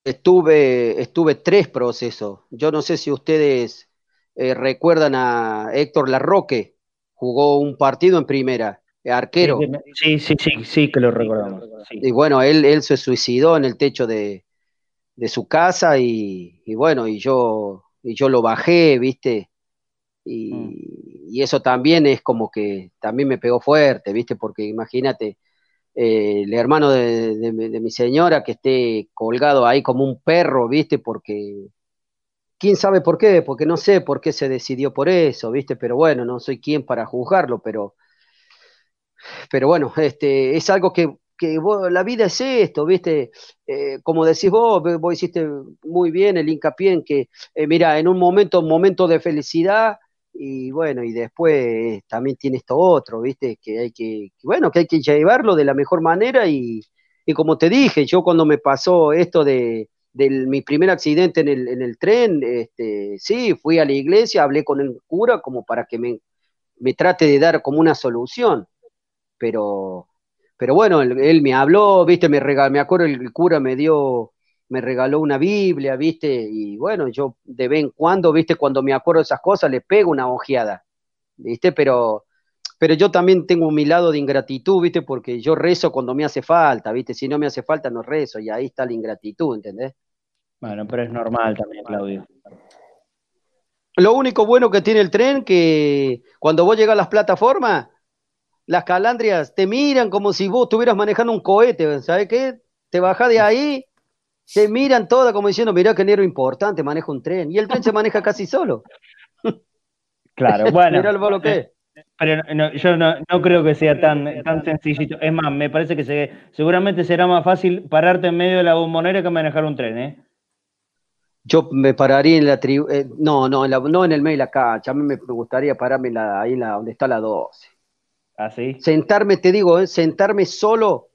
Estuve, estuve tres procesos. Yo no sé si ustedes eh, recuerdan a Héctor Larroque, jugó un partido en primera, arquero. Sí, sí, sí, sí, que lo recordamos. Y bueno, él, él se suicidó en el techo de, su casa y, y, bueno, y yo, y yo lo bajé, ¿viste? Mm. Y, eso también es como que también me pegó fuerte, ¿viste? Porque imagínate, eh, el hermano de, mi señora que esté colgado ahí como un perro, ¿viste? Porque, ¿quién sabe por qué? Porque no sé por qué se decidió por eso, ¿viste? Pero bueno, no soy quien para juzgarlo, pero, pero bueno, este, es algo que, que la vida es esto, ¿viste? Eh, como decís vos, vos hiciste muy bien el hincapié en que, eh, mira, en un momento, un momento de felicidad, y bueno, y después también tiene esto otro, ¿viste? Que hay que, bueno, que hay que llevarlo de la mejor manera y, como te dije, yo cuando me pasó esto de, mi primer accidente en el, en el tren, este, sí, fui a la iglesia, hablé con el cura como para que me, me trate de dar como una solución, pero, pero bueno, él, me habló, ¿viste? Me, regaló, me acuerdo, el cura me dio me regaló una Biblia, ¿viste? Y bueno, yo de vez en cuando, ¿viste? Cuando me acuerdo de esas cosas, le pego una ojeada, ¿viste? Pero, pero yo también tengo mi lado de ingratitud, ¿viste? Porque yo rezo cuando me hace falta, ¿viste? Si no me hace falta, no rezo, y ahí está la ingratitud, ¿entendés? Bueno, pero es normal también, Claudio. Lo único bueno que tiene el tren, que cuando vos llegas a las plataformas, las calandrias te miran como si vos estuvieras manejando un cohete, ¿sabes qué? Te bajás de ahí se miran todas como diciendo, mira que negro importante, maneja un tren. Y el tren se maneja casi solo. Claro, bueno. lo que Pero yo no, creo que sea tan, tan sencillito. Es más, me parece que se, seguramente será más fácil pararte en medio de la bombonera que manejar un tren, ¿eh? Yo me pararía en la tribu, eh, no, no, en no en el medio de la cancha, a mí me gustaría pararme ahí la, donde está la 12. ¿Así? ¿Ah, sentarme, te digo, ¿eh? sentarme solo,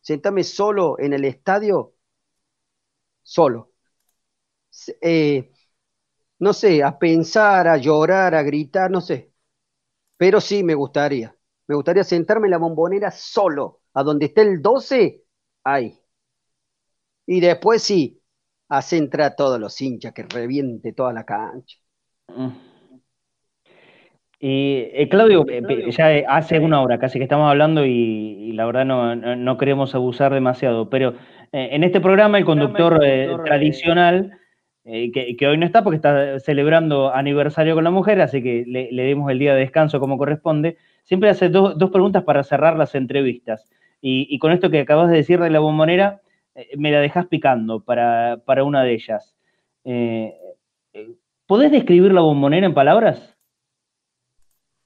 sentarme solo en el estadio, solo. Eh, no sé, a pensar, a llorar, a gritar, no sé. Pero sí me gustaría. Me gustaría sentarme en la bombonera solo, a donde esté el 12, ahí. Y después sí, hace entrar a todos los hinchas, que reviente toda la cancha. Mm. Y eh, Claudio, eh, ya hace una hora casi que estamos hablando y, la verdad no, queremos abusar demasiado, pero eh, en este programa el conductor, tradicional, que, hoy no está porque está celebrando aniversario con la mujer, así que le, le demos el día de descanso como corresponde, siempre hace dos preguntas para cerrar las entrevistas. Y, con esto que acabas de decir de la bombonera, me la dejas picando para, para una de ellas. ¿Podés describir la bombonera en palabras?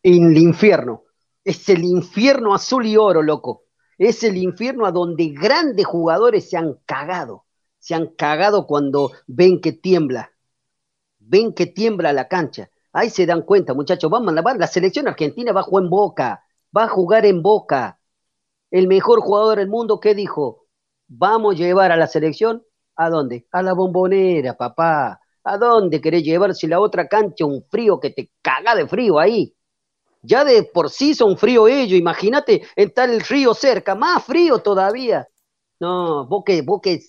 en el infierno. Es el infierno azul y oro, loco. Es el infierno a donde grandes jugadores se han cagado. Se han cagado cuando ven que tiembla. Ven que tiembla la cancha. Ahí se dan cuenta, muchachos. Vamos, la selección argentina va a jugar en Boca. Va a jugar en Boca. El mejor jugador del mundo, ¿qué dijo? Vamos a llevar a la selección. ¿A dónde? A la bombonera, papá. ¿A dónde querés llevar si la otra cancha un frío que te caga de frío ahí? Ya de por sí son frío ellos, imagínate, está el río cerca, más frío todavía. No, vos que, vos que,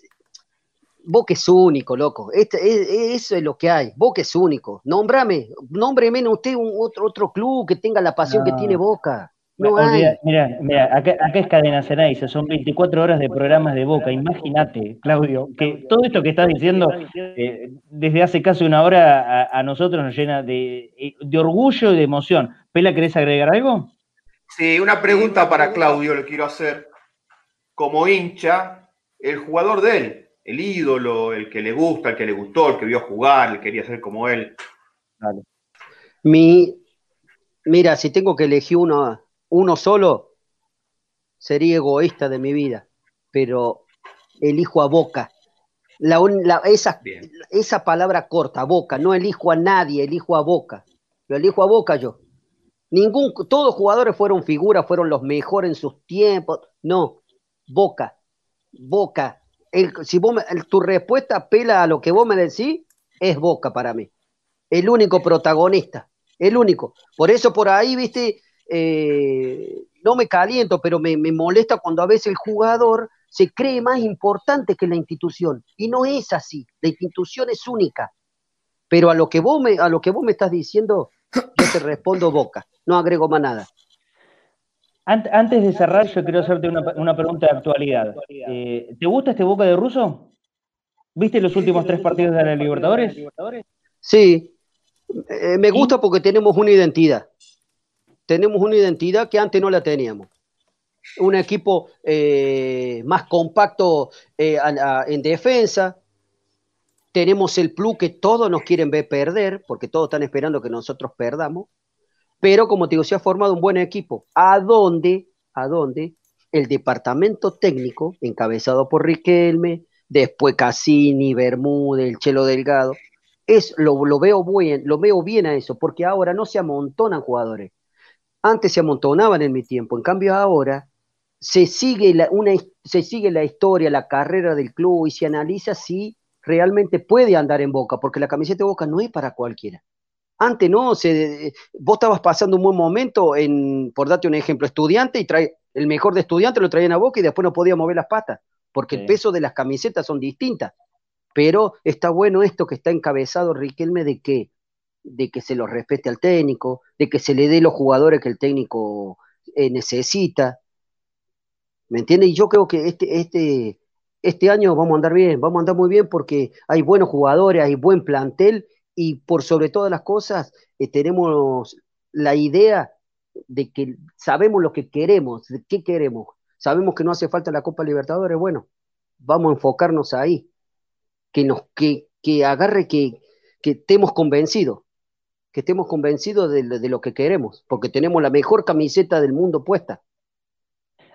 vos que es único, loco. Este, e, eso es lo que hay. Boca es único. Nómbrame, nómbreme usted un otro, otro club que tenga la pasión que tiene Boca. Mira, mira, acá, es Cadena Cenaiza, son 24 horas de programas de Boca. Imagínate, Claudio, que todo esto que estás diciendo eh, desde hace casi una hora a, nosotros nos llena de, de, orgullo y de emoción. Pela, ¿querés agregar algo? Sí, una pregunta para Claudio le quiero hacer. Como hincha, el jugador de él, el ídolo, el que le gusta, el que le gustó, el que vio jugar, el que quería ser como él. Mi, mira, si tengo que elegir uno uno solo, sería egoísta de mi vida, pero elijo a Boca. La, esa, esa palabra corta, Boca, no elijo a nadie, elijo a Boca. Lo elijo a Boca yo. Ningún, todos jugadores fueron figuras, fueron los mejores en sus tiempos. No, Boca, Boca. si vos tu respuesta pela a lo que vos me decís, es Boca para mí. El único protagonista, el único. Por eso por ahí, viste, eh, no me caliento, pero me, molesta cuando a veces el jugador se cree más importante que la institución. Y no es así. La institución es única. Pero a lo que vos me, a lo que vos me estás diciendo, yo te respondo boca. No agrego más nada. Antes de cerrar, yo quiero hacerte una, pregunta de actualidad. Eh, ¿Te gusta este Boca de Russo? ¿Viste los últimos tres partidos de la Libertadores? Sí, eh, me gusta porque tenemos una identidad tenemos una identidad que antes no la teníamos. Un equipo eh, más compacto eh, en defensa. Tenemos el plus que todos nos quieren ver perder, porque todos están esperando que nosotros perdamos. Pero como te digo, se ha formado un buen equipo. ¿A dónde? ¿A dónde? El departamento técnico, encabezado por Riquelme, después Cassini, Bermúdez, el Chelo Delgado, es, lo, veo bien, lo veo bien a eso, porque ahora no se amontonan jugadores. Antes se amontonaban en mi tiempo, en cambio ahora se sigue la, una, se sigue la historia, la carrera del club y se analiza si realmente puede andar en Boca, porque la camiseta de Boca no es para cualquiera. Antes no, se, vos estabas pasando un buen momento en, por darte un ejemplo, estudiante y trae, el mejor de estudiante lo traían a Boca y después no podía mover las patas, porque el peso de las camisetas son distintas. Pero está bueno esto que está encabezado Riquelme de que de que se lo respete al técnico, de que se le dé los jugadores que el técnico eh, necesita. ¿Me entiendes? Y yo creo que este, este, este año vamos a andar bien, vamos a andar muy bien porque hay buenos jugadores, hay buen plantel y por sobre todas las cosas eh, tenemos la idea de que sabemos lo que queremos, qué queremos. Sabemos que no hace falta la Copa Libertadores, bueno, vamos a enfocarnos ahí, que nos que, que agarre que, que estemos convencidos que estemos convencidos de, lo que queremos, porque tenemos la mejor camiseta del mundo puesta.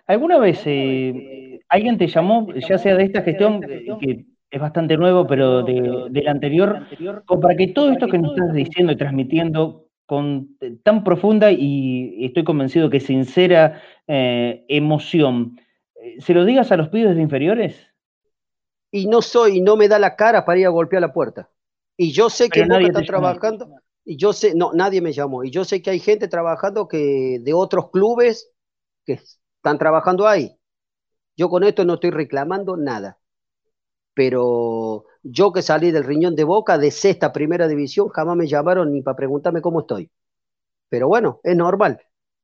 ¿Alguna vez eh, alguien te llamó, ya sea de esta gestión, que es bastante nuevo, pero de, la anterior, como para que todo esto que nos estás diciendo y transmitiendo con tan profunda y estoy convencido que sincera eh, emoción, ¿se lo digas a los pibes de inferiores? Y no soy, no me da la cara para ir a golpear la puerta. Y yo sé que nadie está trabajando, y yo sé, no, nadie me llamó, y yo sé que hay gente trabajando que de otros clubes que están trabajando ahí. Yo con esto no estoy reclamando nada. Pero yo que salí del riñón de Boca de sexta primera división, jamás me llamaron ni para preguntarme cómo estoy. Pero bueno, es normal.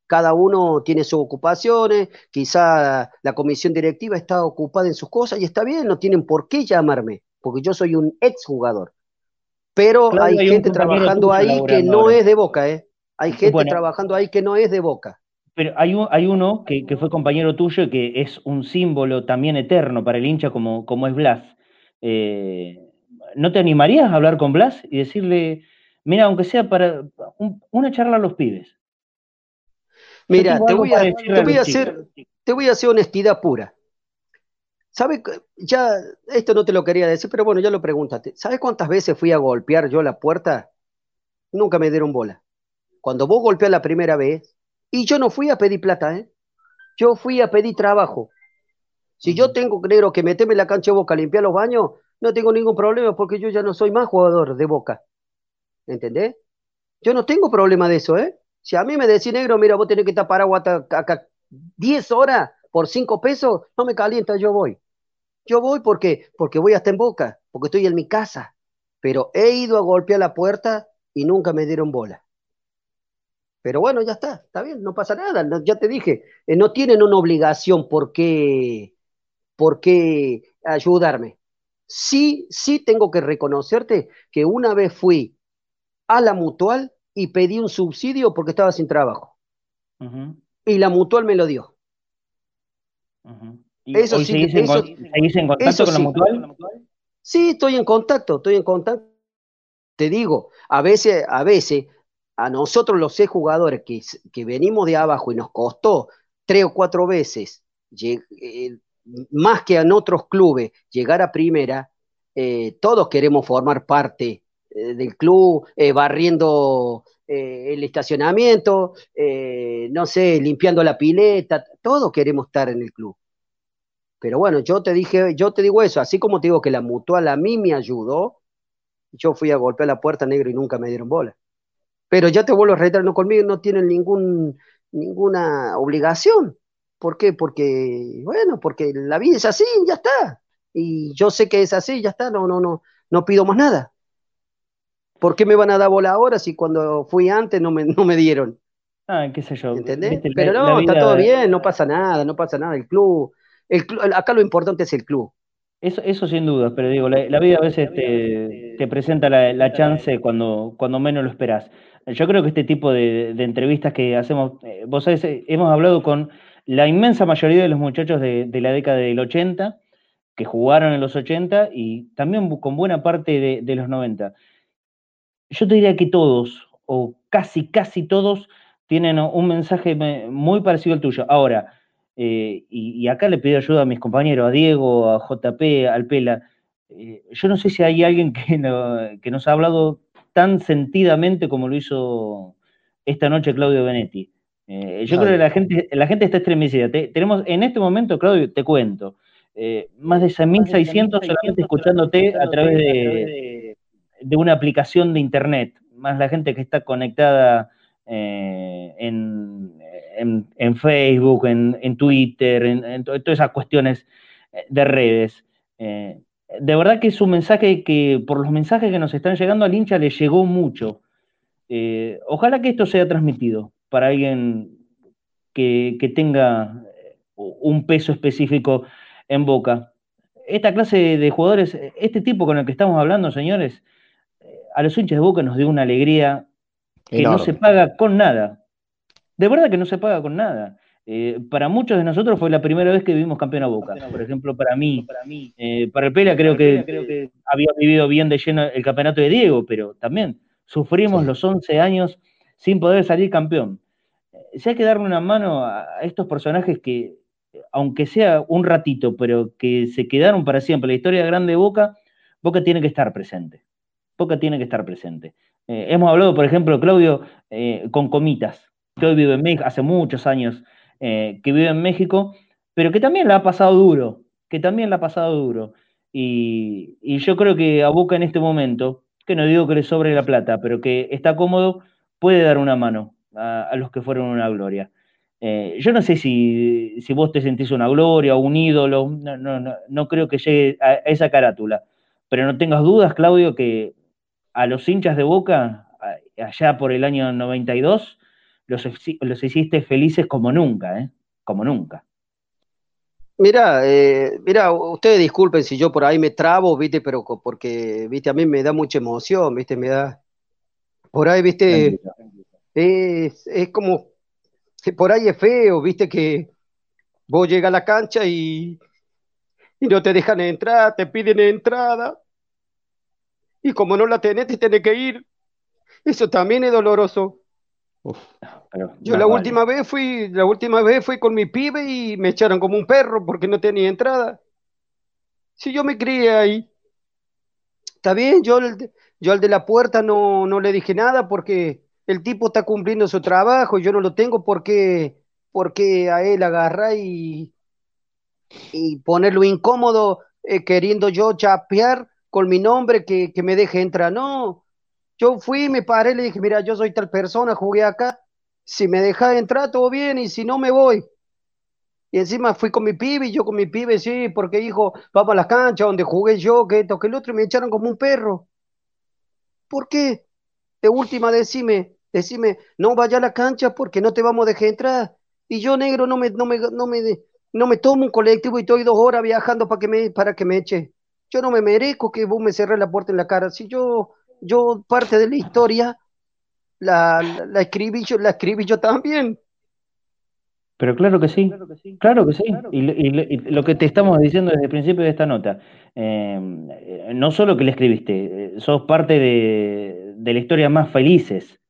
Cada uno tiene sus ocupaciones, quizá la comisión directiva está ocupada en sus cosas y está bien, no tienen por qué llamarme, porque yo soy un exjugador. Pero hay, gente trabajando ahí que no es de Boca, ¿eh? Hay gente trabajando ahí que no es de Boca. Pero hay, hay uno que, fue compañero tuyo y que es un símbolo también eterno para el hincha como, como es Blas. Eh, ¿No te animarías a hablar con Blas y decirle, mira, aunque sea para una charla a los pibes? Mira, te voy, a, hacer, te voy a hacer honestidad pura. ¿Sabes? Ya, esto no te lo quería decir, pero bueno, ya lo pregúntate. ¿Sabes cuántas veces fui a golpear yo la puerta? Nunca me dieron bola. Cuando vos golpeas la primera vez, y yo no fui a pedir plata, ¿eh? Yo fui a pedir trabajo. Si yo tengo, negro, que meterme en la cancha de boca, limpiar los baños, no tengo ningún problema porque yo ya no soy más jugador de boca. ¿Entendés? Yo no tengo problema de eso, ¿eh? Si a mí me decís, negro, mira, vos tenés que estar parado acá 10 horas por 5 pesos, no me calienta, yo voy. Yo voy porque, porque voy hasta en boca, porque estoy en mi casa. Pero he ido a golpear la puerta y nunca me dieron bola. Pero bueno, ya está, está bien, no pasa nada. ya te dije, eh, no tienen una obligación por qué, por qué ayudarme. Sí, sí tengo que reconocerte que una vez fui a la mutual y pedí un subsidio porque estaba sin trabajo. Y la mutual me lo dio. Eso sí, seguís, en, contacto con la mutual? Sí, estoy en contacto, estoy en contacto. Te digo, a veces, a veces a nosotros los seis jugadores que, que venimos de abajo y nos costó tres o cuatro veces, eh, más que en otros clubes, llegar a primera, eh, todos queremos formar parte eh, del club, barriendo el estacionamiento, no sé, limpiando la pileta, todos queremos estar en el club. Pero bueno, yo te dije, yo te digo eso, así como te digo que la mutual a mí me ayudó, yo fui a golpear la puerta negro y nunca me dieron bola. Pero ya te vuelvo a reiterar, no conmigo no tienen ningún, ninguna obligación. ¿Por qué? Porque, bueno, porque la vida es así, ya está. Y yo sé que es así, ya está, no, no, no, no pido más nada. ¿Por qué me van a dar bola ahora si cuando fui antes no me, no me dieron? Ah, qué sé yo. ¿Entendés? Pero no, está todo bien, no pasa nada, no pasa nada. El club, el acá lo importante es el club. Eso, eso sin duda, pero digo, la, vida a veces te, presenta la, chance cuando, cuando menos lo esperas. Yo creo que este tipo de, entrevistas que hacemos, eh, vos sabés, eh, hemos hablado con la inmensa mayoría de los muchachos de, la década del 80, que jugaron en los 80 y también con buena parte de, los 90. Yo te diría que todos, o casi, casi todos, tienen un mensaje muy parecido al tuyo. Ahora, eh, y, acá le pido ayuda a mis compañeros, a Diego, a JP, al Pela. yo no sé si hay alguien que, que nos ha hablado tan sentidamente como lo hizo esta noche Claudio Benetti. Eh, yo creo que la gente, la gente está estremecida. tenemos en este momento, Claudio, te cuento, eh, más de 6.600 solamente escuchándote a través de, una aplicación de internet, más la gente que está conectada eh, en, Facebook, en, Twitter, en, todas esas cuestiones de redes de verdad que es un mensaje que, por los mensajes que nos están llegando al hincha, le llegó mucho. Eh, ojalá que esto sea transmitido para alguien que, tenga un peso específico en boca. Esta clase de jugadores, este tipo con el que estamos hablando, señores, eh, a los hinchas de boca nos dio una alegría que no se paga con nada. De verdad que no se paga con nada. Eh, para muchos de nosotros fue la primera vez que vivimos campeón a Boca. Por ejemplo, para mí, para, mí, eh, para el Pela creo, que, había vivido bien de lleno el campeonato de Diego, pero también sufrimos los 11 años sin poder salir campeón. Si hay que darle una mano a estos personajes que, aunque sea un ratito, pero que se quedaron para siempre, la historia grande de Boca, Boca tiene que estar presente. Boca tiene que estar presente. Eh, hemos hablado, por ejemplo, Claudio, eh, con Comitas, que hoy vive en México, hace muchos años que vive en México, pero que también la ha pasado duro, que también la ha pasado duro. Y, yo creo que a Boca en este momento, que no digo que le sobre la plata, pero que está cómodo, puede dar una mano a, los que fueron una gloria. yo no sé si, si, vos te sentís una gloria un ídolo, no, no, no creo que llegue a esa carátula, pero no tengas dudas, Claudio, que a los hinchas de Boca, allá por el año 92, los, los hiciste felices como nunca, ¿eh? Como nunca. Mira, eh, mira, ustedes disculpen si yo por ahí me trabo, viste, pero porque, viste, a mí me da mucha emoción, viste, me da, por ahí, viste, es, es como, por ahí es feo, viste, que vos llegas a la cancha y, y no te dejan entrar, te piden entrada, y como no la tenés, te tenés que ir. Eso también es doloroso. Yo la última vez fui, la última vez fui con mi pibe y me echaron como un perro porque no tenía entrada. Si yo me crié ahí. Está bien, yo, yo al de la puerta no, no le dije nada porque el tipo está cumpliendo su trabajo y yo no lo tengo porque, porque a él agarra y, y ponerlo incómodo eh, queriendo yo chapear con mi nombre que, me deje entrar. No, yo fui, me paré, le dije, mira, yo soy tal persona, jugué acá. Si me deja entrar, todo bien, y si no, me voy. Y encima fui con mi pibe, y yo con mi pibe, sí, porque hijo, vamos a la cancha donde jugué yo, que esto, que el otro, y me echaron como un perro. ¿Por qué? De última, decime, decime, no vaya a la cancha porque no te vamos a dejar entrar. Y yo, negro, no me, no me, no me, no me tomo un colectivo y estoy dos horas viajando para que me, para que me eche. Yo no me merezco que vos me cerres la puerta en la cara. Si yo, yo parte de la historia la, la, escribí yo, la escribí yo también. Pero claro que sí, claro que sí. Y, lo que te estamos diciendo desde el principio de esta nota, eh, no solo que le escribiste, eh, sos parte de, la historia más felices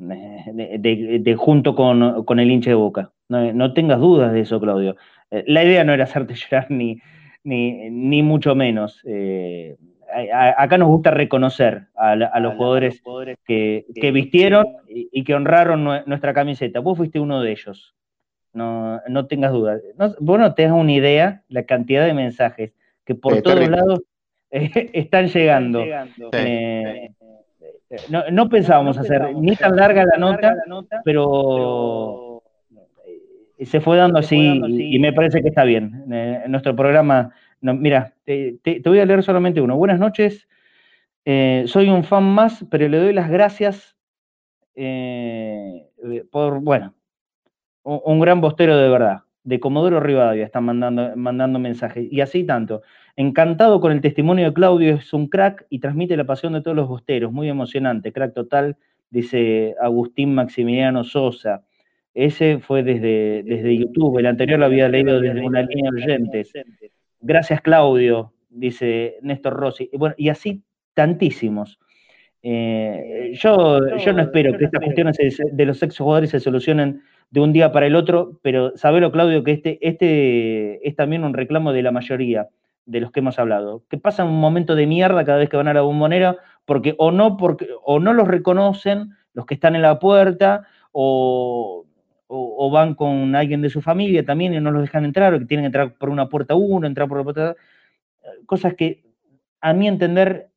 eh, de, junto con, el hinche de boca. No, no, tengas dudas de eso, Claudio. La idea no era hacerte llorar ni, ni, mucho menos. Eh, acá nos gusta reconocer a, los jugadores que, vistieron y, que honraron nuestra camiseta. Vos fuiste uno de ellos. No, tengas dudas. vos no te das una idea la cantidad de mensajes que por todos lados están llegando. Eh, no, pensábamos hacer ni tan larga la nota, pero se fue dando así y, me parece que está bien. Eh, en nuestro programa, mira, te, voy a leer solamente uno. Buenas noches, eh, soy un fan más, pero le doy las gracias eh, por, bueno, un, gran bostero de verdad. De Comodoro Rivadavia están mandando, mandando mensajes. Y así tanto. Encantado con el testimonio de Claudio, es un crack y transmite la pasión de todos los bosteros. Muy emocionante, crack total, dice Agustín Maximiliano Sosa. Ese fue desde, desde YouTube, el anterior lo había leído desde una línea oyentes. Gracias, Claudio, dice Néstor Rossi. Y, bueno, y así tantísimos. Eh, yo, yo no espero que estas cuestiones de los jugadores se solucionen de un día para el otro, pero sabelo, Claudio, que este, este es también un reclamo de la mayoría de los que hemos hablado, que pasan un momento de mierda cada vez que van a la bombonera, porque o no, porque, o no los reconocen los que están en la puerta, o, o, van con alguien de su familia también y no los dejan entrar, o que tienen que entrar por una puerta uno, entrar por la puerta cosas que a mi entender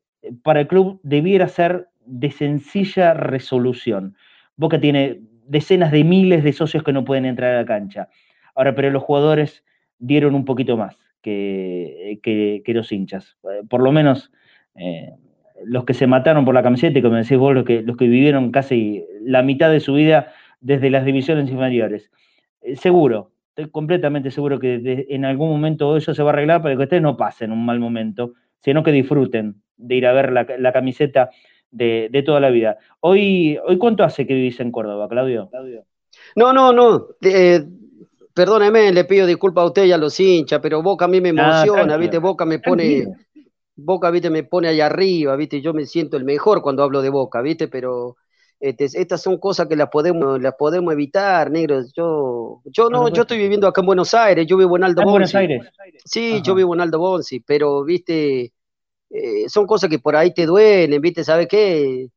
para el club debiera ser de sencilla resolución. Boca tiene decenas de miles de socios que no pueden entrar a la cancha. Ahora, pero los jugadores dieron un poquito más que, que, los hinchas. Por lo menos eh, los que se mataron por la camiseta, y como decís vos, los que, los que vivieron casi la mitad de su vida desde las divisiones inferiores. Eh, seguro, estoy completamente seguro que en algún momento eso se va a arreglar para que ustedes no pasen un mal momento, sino que disfruten de ir a ver la, camiseta de, toda la vida. Hoy, hoy ¿Cuánto hace que vivís en Córdoba, Claudio? No, no, no. Eh, perdóneme, le pido disculpas a usted y a los hinchas, pero Boca a mí me ah, emociona, ¿viste? Boca me pone... Boca, viste, me pone allá arriba, viste, yo me siento el mejor cuando hablo de Boca, viste, pero este, estas son cosas que las podemos, las podemos evitar, negros. Yo, yo no, yo estoy viviendo acá en Buenos Aires, yo vivo en Aldo Bonzi. Buenos Aires? Sí, yo vivo en Aldo Bonzi, pero viste, eh, son cosas que por ahí te duelen, ¿viste? ¿Sabes qué?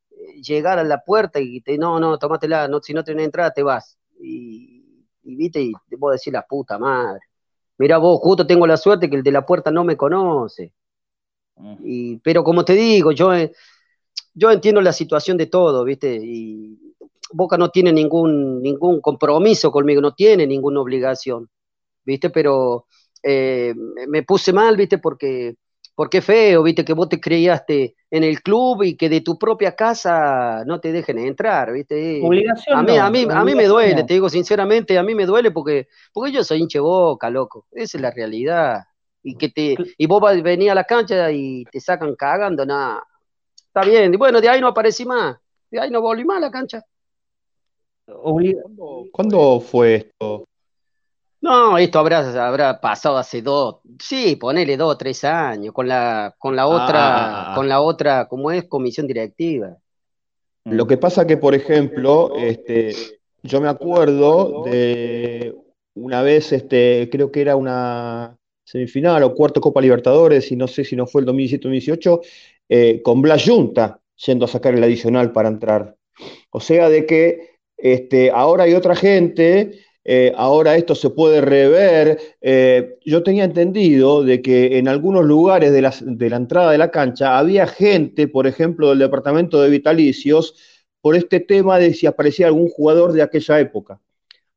Llegar a la puerta y te, no, no, tómatela, no, si no tienes entrada te vas. Y, y viste, y te puedo decir la puta madre. Mira vos, justo tengo la suerte que el de la puerta no me conoce. Mm. Y, pero como te digo, yo, eh, yo entiendo la situación de todo, ¿viste? Y Boca no tiene ningún, ningún compromiso conmigo, no tiene ninguna obligación, ¿viste? Pero eh, me puse mal, ¿viste? Porque, porque feo, ¿viste? Que vos te creíaste en el club y que de tu propia casa no te dejen entrar, ¿viste? Obligación. A mí, a mí, a mí me duele, te digo sinceramente, a mí me duele porque, porque yo soy hinche boca, loco. Esa es la realidad. Y que te, y vos venís a la cancha y te sacan cagando, nada. Está bien, y bueno, de ahí no aparecí más, de ahí no volví más a la cancha. ¿Cuándo fue esto? No, esto habrá, habrá pasado hace dos, sí, ponele dos o tres años, con la, con la otra, ah. con la otra, como es, comisión directiva. Lo que pasa que, por ejemplo, este, yo me acuerdo de una vez, este, creo que era una semifinal o cuarto Copa Libertadores, y no sé si no fue el 2017-2018, eh, con Blas Junta yendo a sacar el adicional para entrar. O sea, de que este, ahora hay otra gente, eh, ahora esto se puede rever. Eh, yo tenía entendido de que en algunos lugares de la, entrada de la cancha había gente, por ejemplo, del departamento de vitalicios, por este tema de si aparecía algún jugador de aquella época.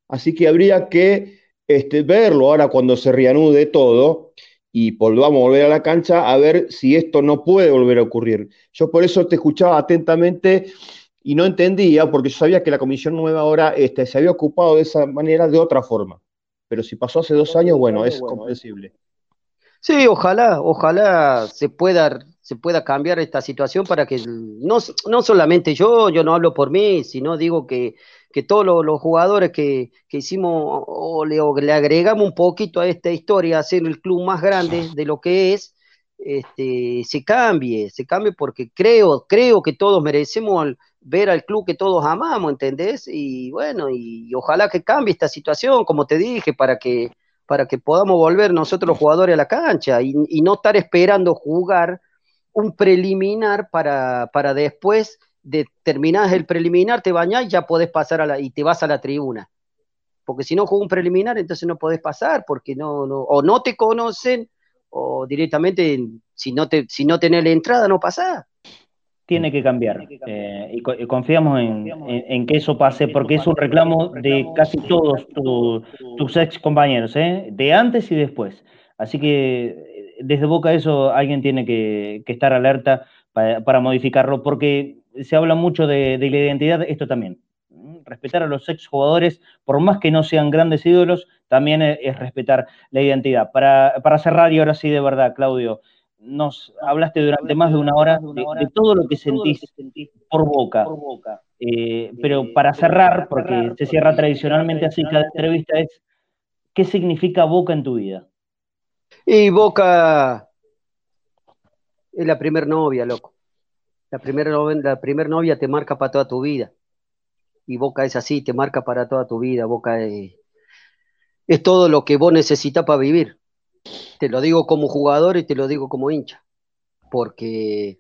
Así que habría que este, verlo ahora cuando se reanude todo y volvamos a volver a la cancha a ver si esto no puede volver a ocurrir. Yo por eso te escuchaba atentamente y no entendía, porque yo sabía que la comisión nueva ahora este, se había ocupado de esa manera de otra forma. Pero si pasó hace dos años, bueno, es comprensible. Sí, ojalá, ojalá se pueda, se pueda cambiar esta situación para que no, no solamente yo, yo no hablo por mí, sino digo que, que todos los, jugadores que, hicimos o le, le, agregamos un poquito a esta historia, hacer el club más grande de lo que es, este, se cambie, se cambie porque creo, creo que todos merecemos ver al club que todos amamos, ¿entendés? Y bueno, y, ojalá que cambie esta situación, como te dije, para que, para que podamos volver nosotros los jugadores a la cancha y, no estar esperando jugar un preliminar para, para después de terminar el preliminar, te bañás y ya podés pasar a la, y te vas a la tribuna. Porque si no juega un preliminar, entonces no podés pasar, porque no, no, o no te conocen, o directamente, si no, te, si no tenés la entrada, no pasás tiene que cambiar. Eh, y, confiamos en, que eso pase, porque es un reclamo de casi todos tus ex compañeros, ¿eh? de antes y después. Así que eh, desde Boca eso alguien tiene que, estar alerta para, modificarlo, porque se habla mucho de, la identidad, esto también. Respetar a los ex jugadores, por más que no sean grandes ídolos, también es, respetar la identidad. Para, para cerrar, y ahora sí de verdad, Claudio, nos hablaste durante más de una hora de, todo lo que sentís por boca. Eh, pero para cerrar, porque se cierra tradicionalmente así cada entrevista, es ¿qué significa boca en tu vida? Y boca es la primer novia, loco. La primera la primer novia te marca para toda tu vida. Y Boca es así, te marca para toda tu vida. Boca es, es todo lo que vos necesitas para vivir. Te lo digo como jugador y te lo digo como hincha, porque,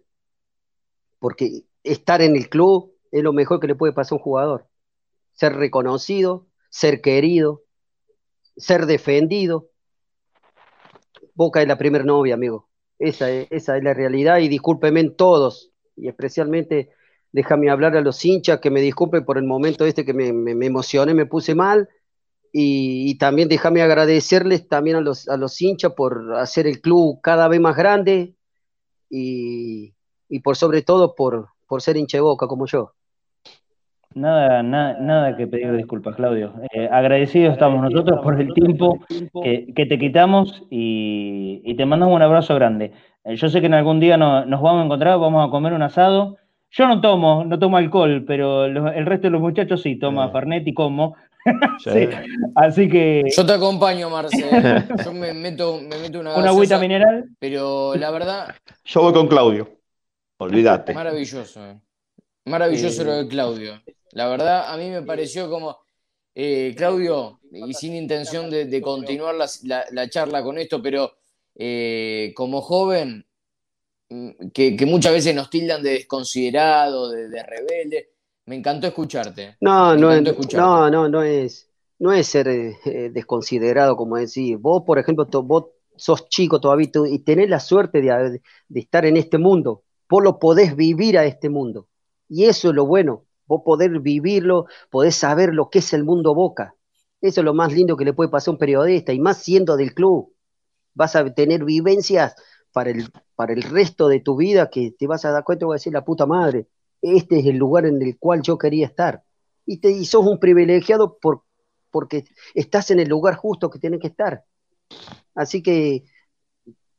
porque estar en el club es lo mejor que le puede pasar a un jugador. Ser reconocido, ser querido, ser defendido. Boca es la primer novia, amigo. Esa es, esa es la realidad y discúlpenme todos, y especialmente déjame hablar a los hinchas, que me disculpen por el momento este que me, me emocioné, me puse mal, y, también déjame agradecerles también a los, a los hinchas por hacer el club cada vez más grande y, por sobre todo por, por ser hincha de boca como yo. Nada, nada, nada que pedir disculpas, Claudio. Eh, agradecidos estamos nosotros por el tiempo que, te quitamos y, te mandamos un abrazo grande. Eh, yo sé que en algún día nos vamos a encontrar, vamos a comer un asado. Yo no tomo, no tomo alcohol, pero el resto de los muchachos sí toma Fernet y como. Sí. Así que. Yo te acompaño, Marce. Yo me meto, me meto una. Una agüita mineral. Pero la verdad. Yo voy con Claudio. Olvídate. Maravilloso. Eh. Maravilloso lo de Claudio. La verdad, a mí me pareció como. Eh, Claudio, y sin intención de, continuar la, charla con esto, pero eh, como joven, mm, que, muchas veces nos tildan de desconsiderado, de, rebelde. Me encantó escucharte. No, no, es, no, no, no es, no es ser eh, desconsiderado, como decir. Vos, por ejemplo, vos sos chico todavía y tenés la suerte de, de, estar en este mundo. Vos lo podés vivir a este mundo. Y eso es lo bueno. Vos podés vivirlo, podés saber lo que es el mundo Boca. Eso es lo más lindo que le puede pasar a un periodista, y más siendo del club. Vas a tener vivencias para el, para el resto de tu vida que te vas a dar cuenta y vas a decir, la puta madre, este es el lugar en el cual yo quería estar. Y, te, y sos un privilegiado por, porque estás en el lugar justo que tienes que estar. Así que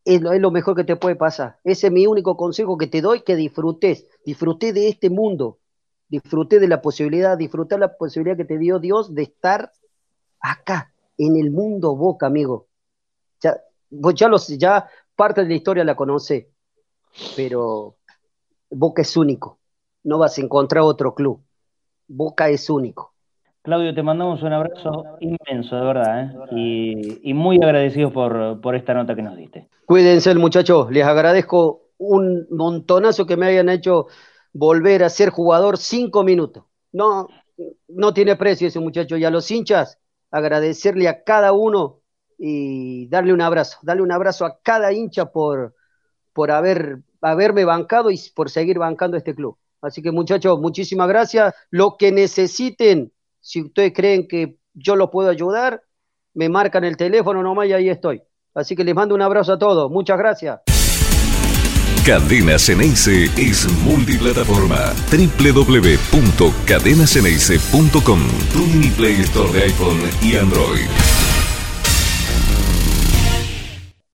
es lo, mejor que te puede pasar. Ese es mi único consejo que te doy, que disfrutes. Disfrute de este mundo. Disfrute de la posibilidad, disfrutar la posibilidad que te dio Dios de estar acá, en el mundo Boca, amigo. Vos ya, los, ya parte de la historia la conoce, pero Boca es único. No vas a encontrar otro club. Boca es único. Claudio, te mandamos un abrazo inmenso, de verdad, ¿eh? y, muy agradecidos por, por, esta nota que nos diste. Cuídense, muchachos, les agradezco un montonazo que me hayan hecho volver a ser jugador cinco minutos. No, no tiene precio ese muchacho. Y a los hinchas, agradecerle a cada uno y darle un abrazo, darle un abrazo a cada hincha por, por haber, haberme bancado y por seguir bancando este club. Así que muchachos, muchísimas gracias. Lo que necesiten, si ustedes creen que yo los puedo ayudar, me marcan el teléfono nomás y ahí estoy. Así que les mando un abrazo a todos. Muchas gracias. Cadena Ceneice es multiplataforma. www.cadenaceneice.com Tu mini Play Store de iPhone y Android.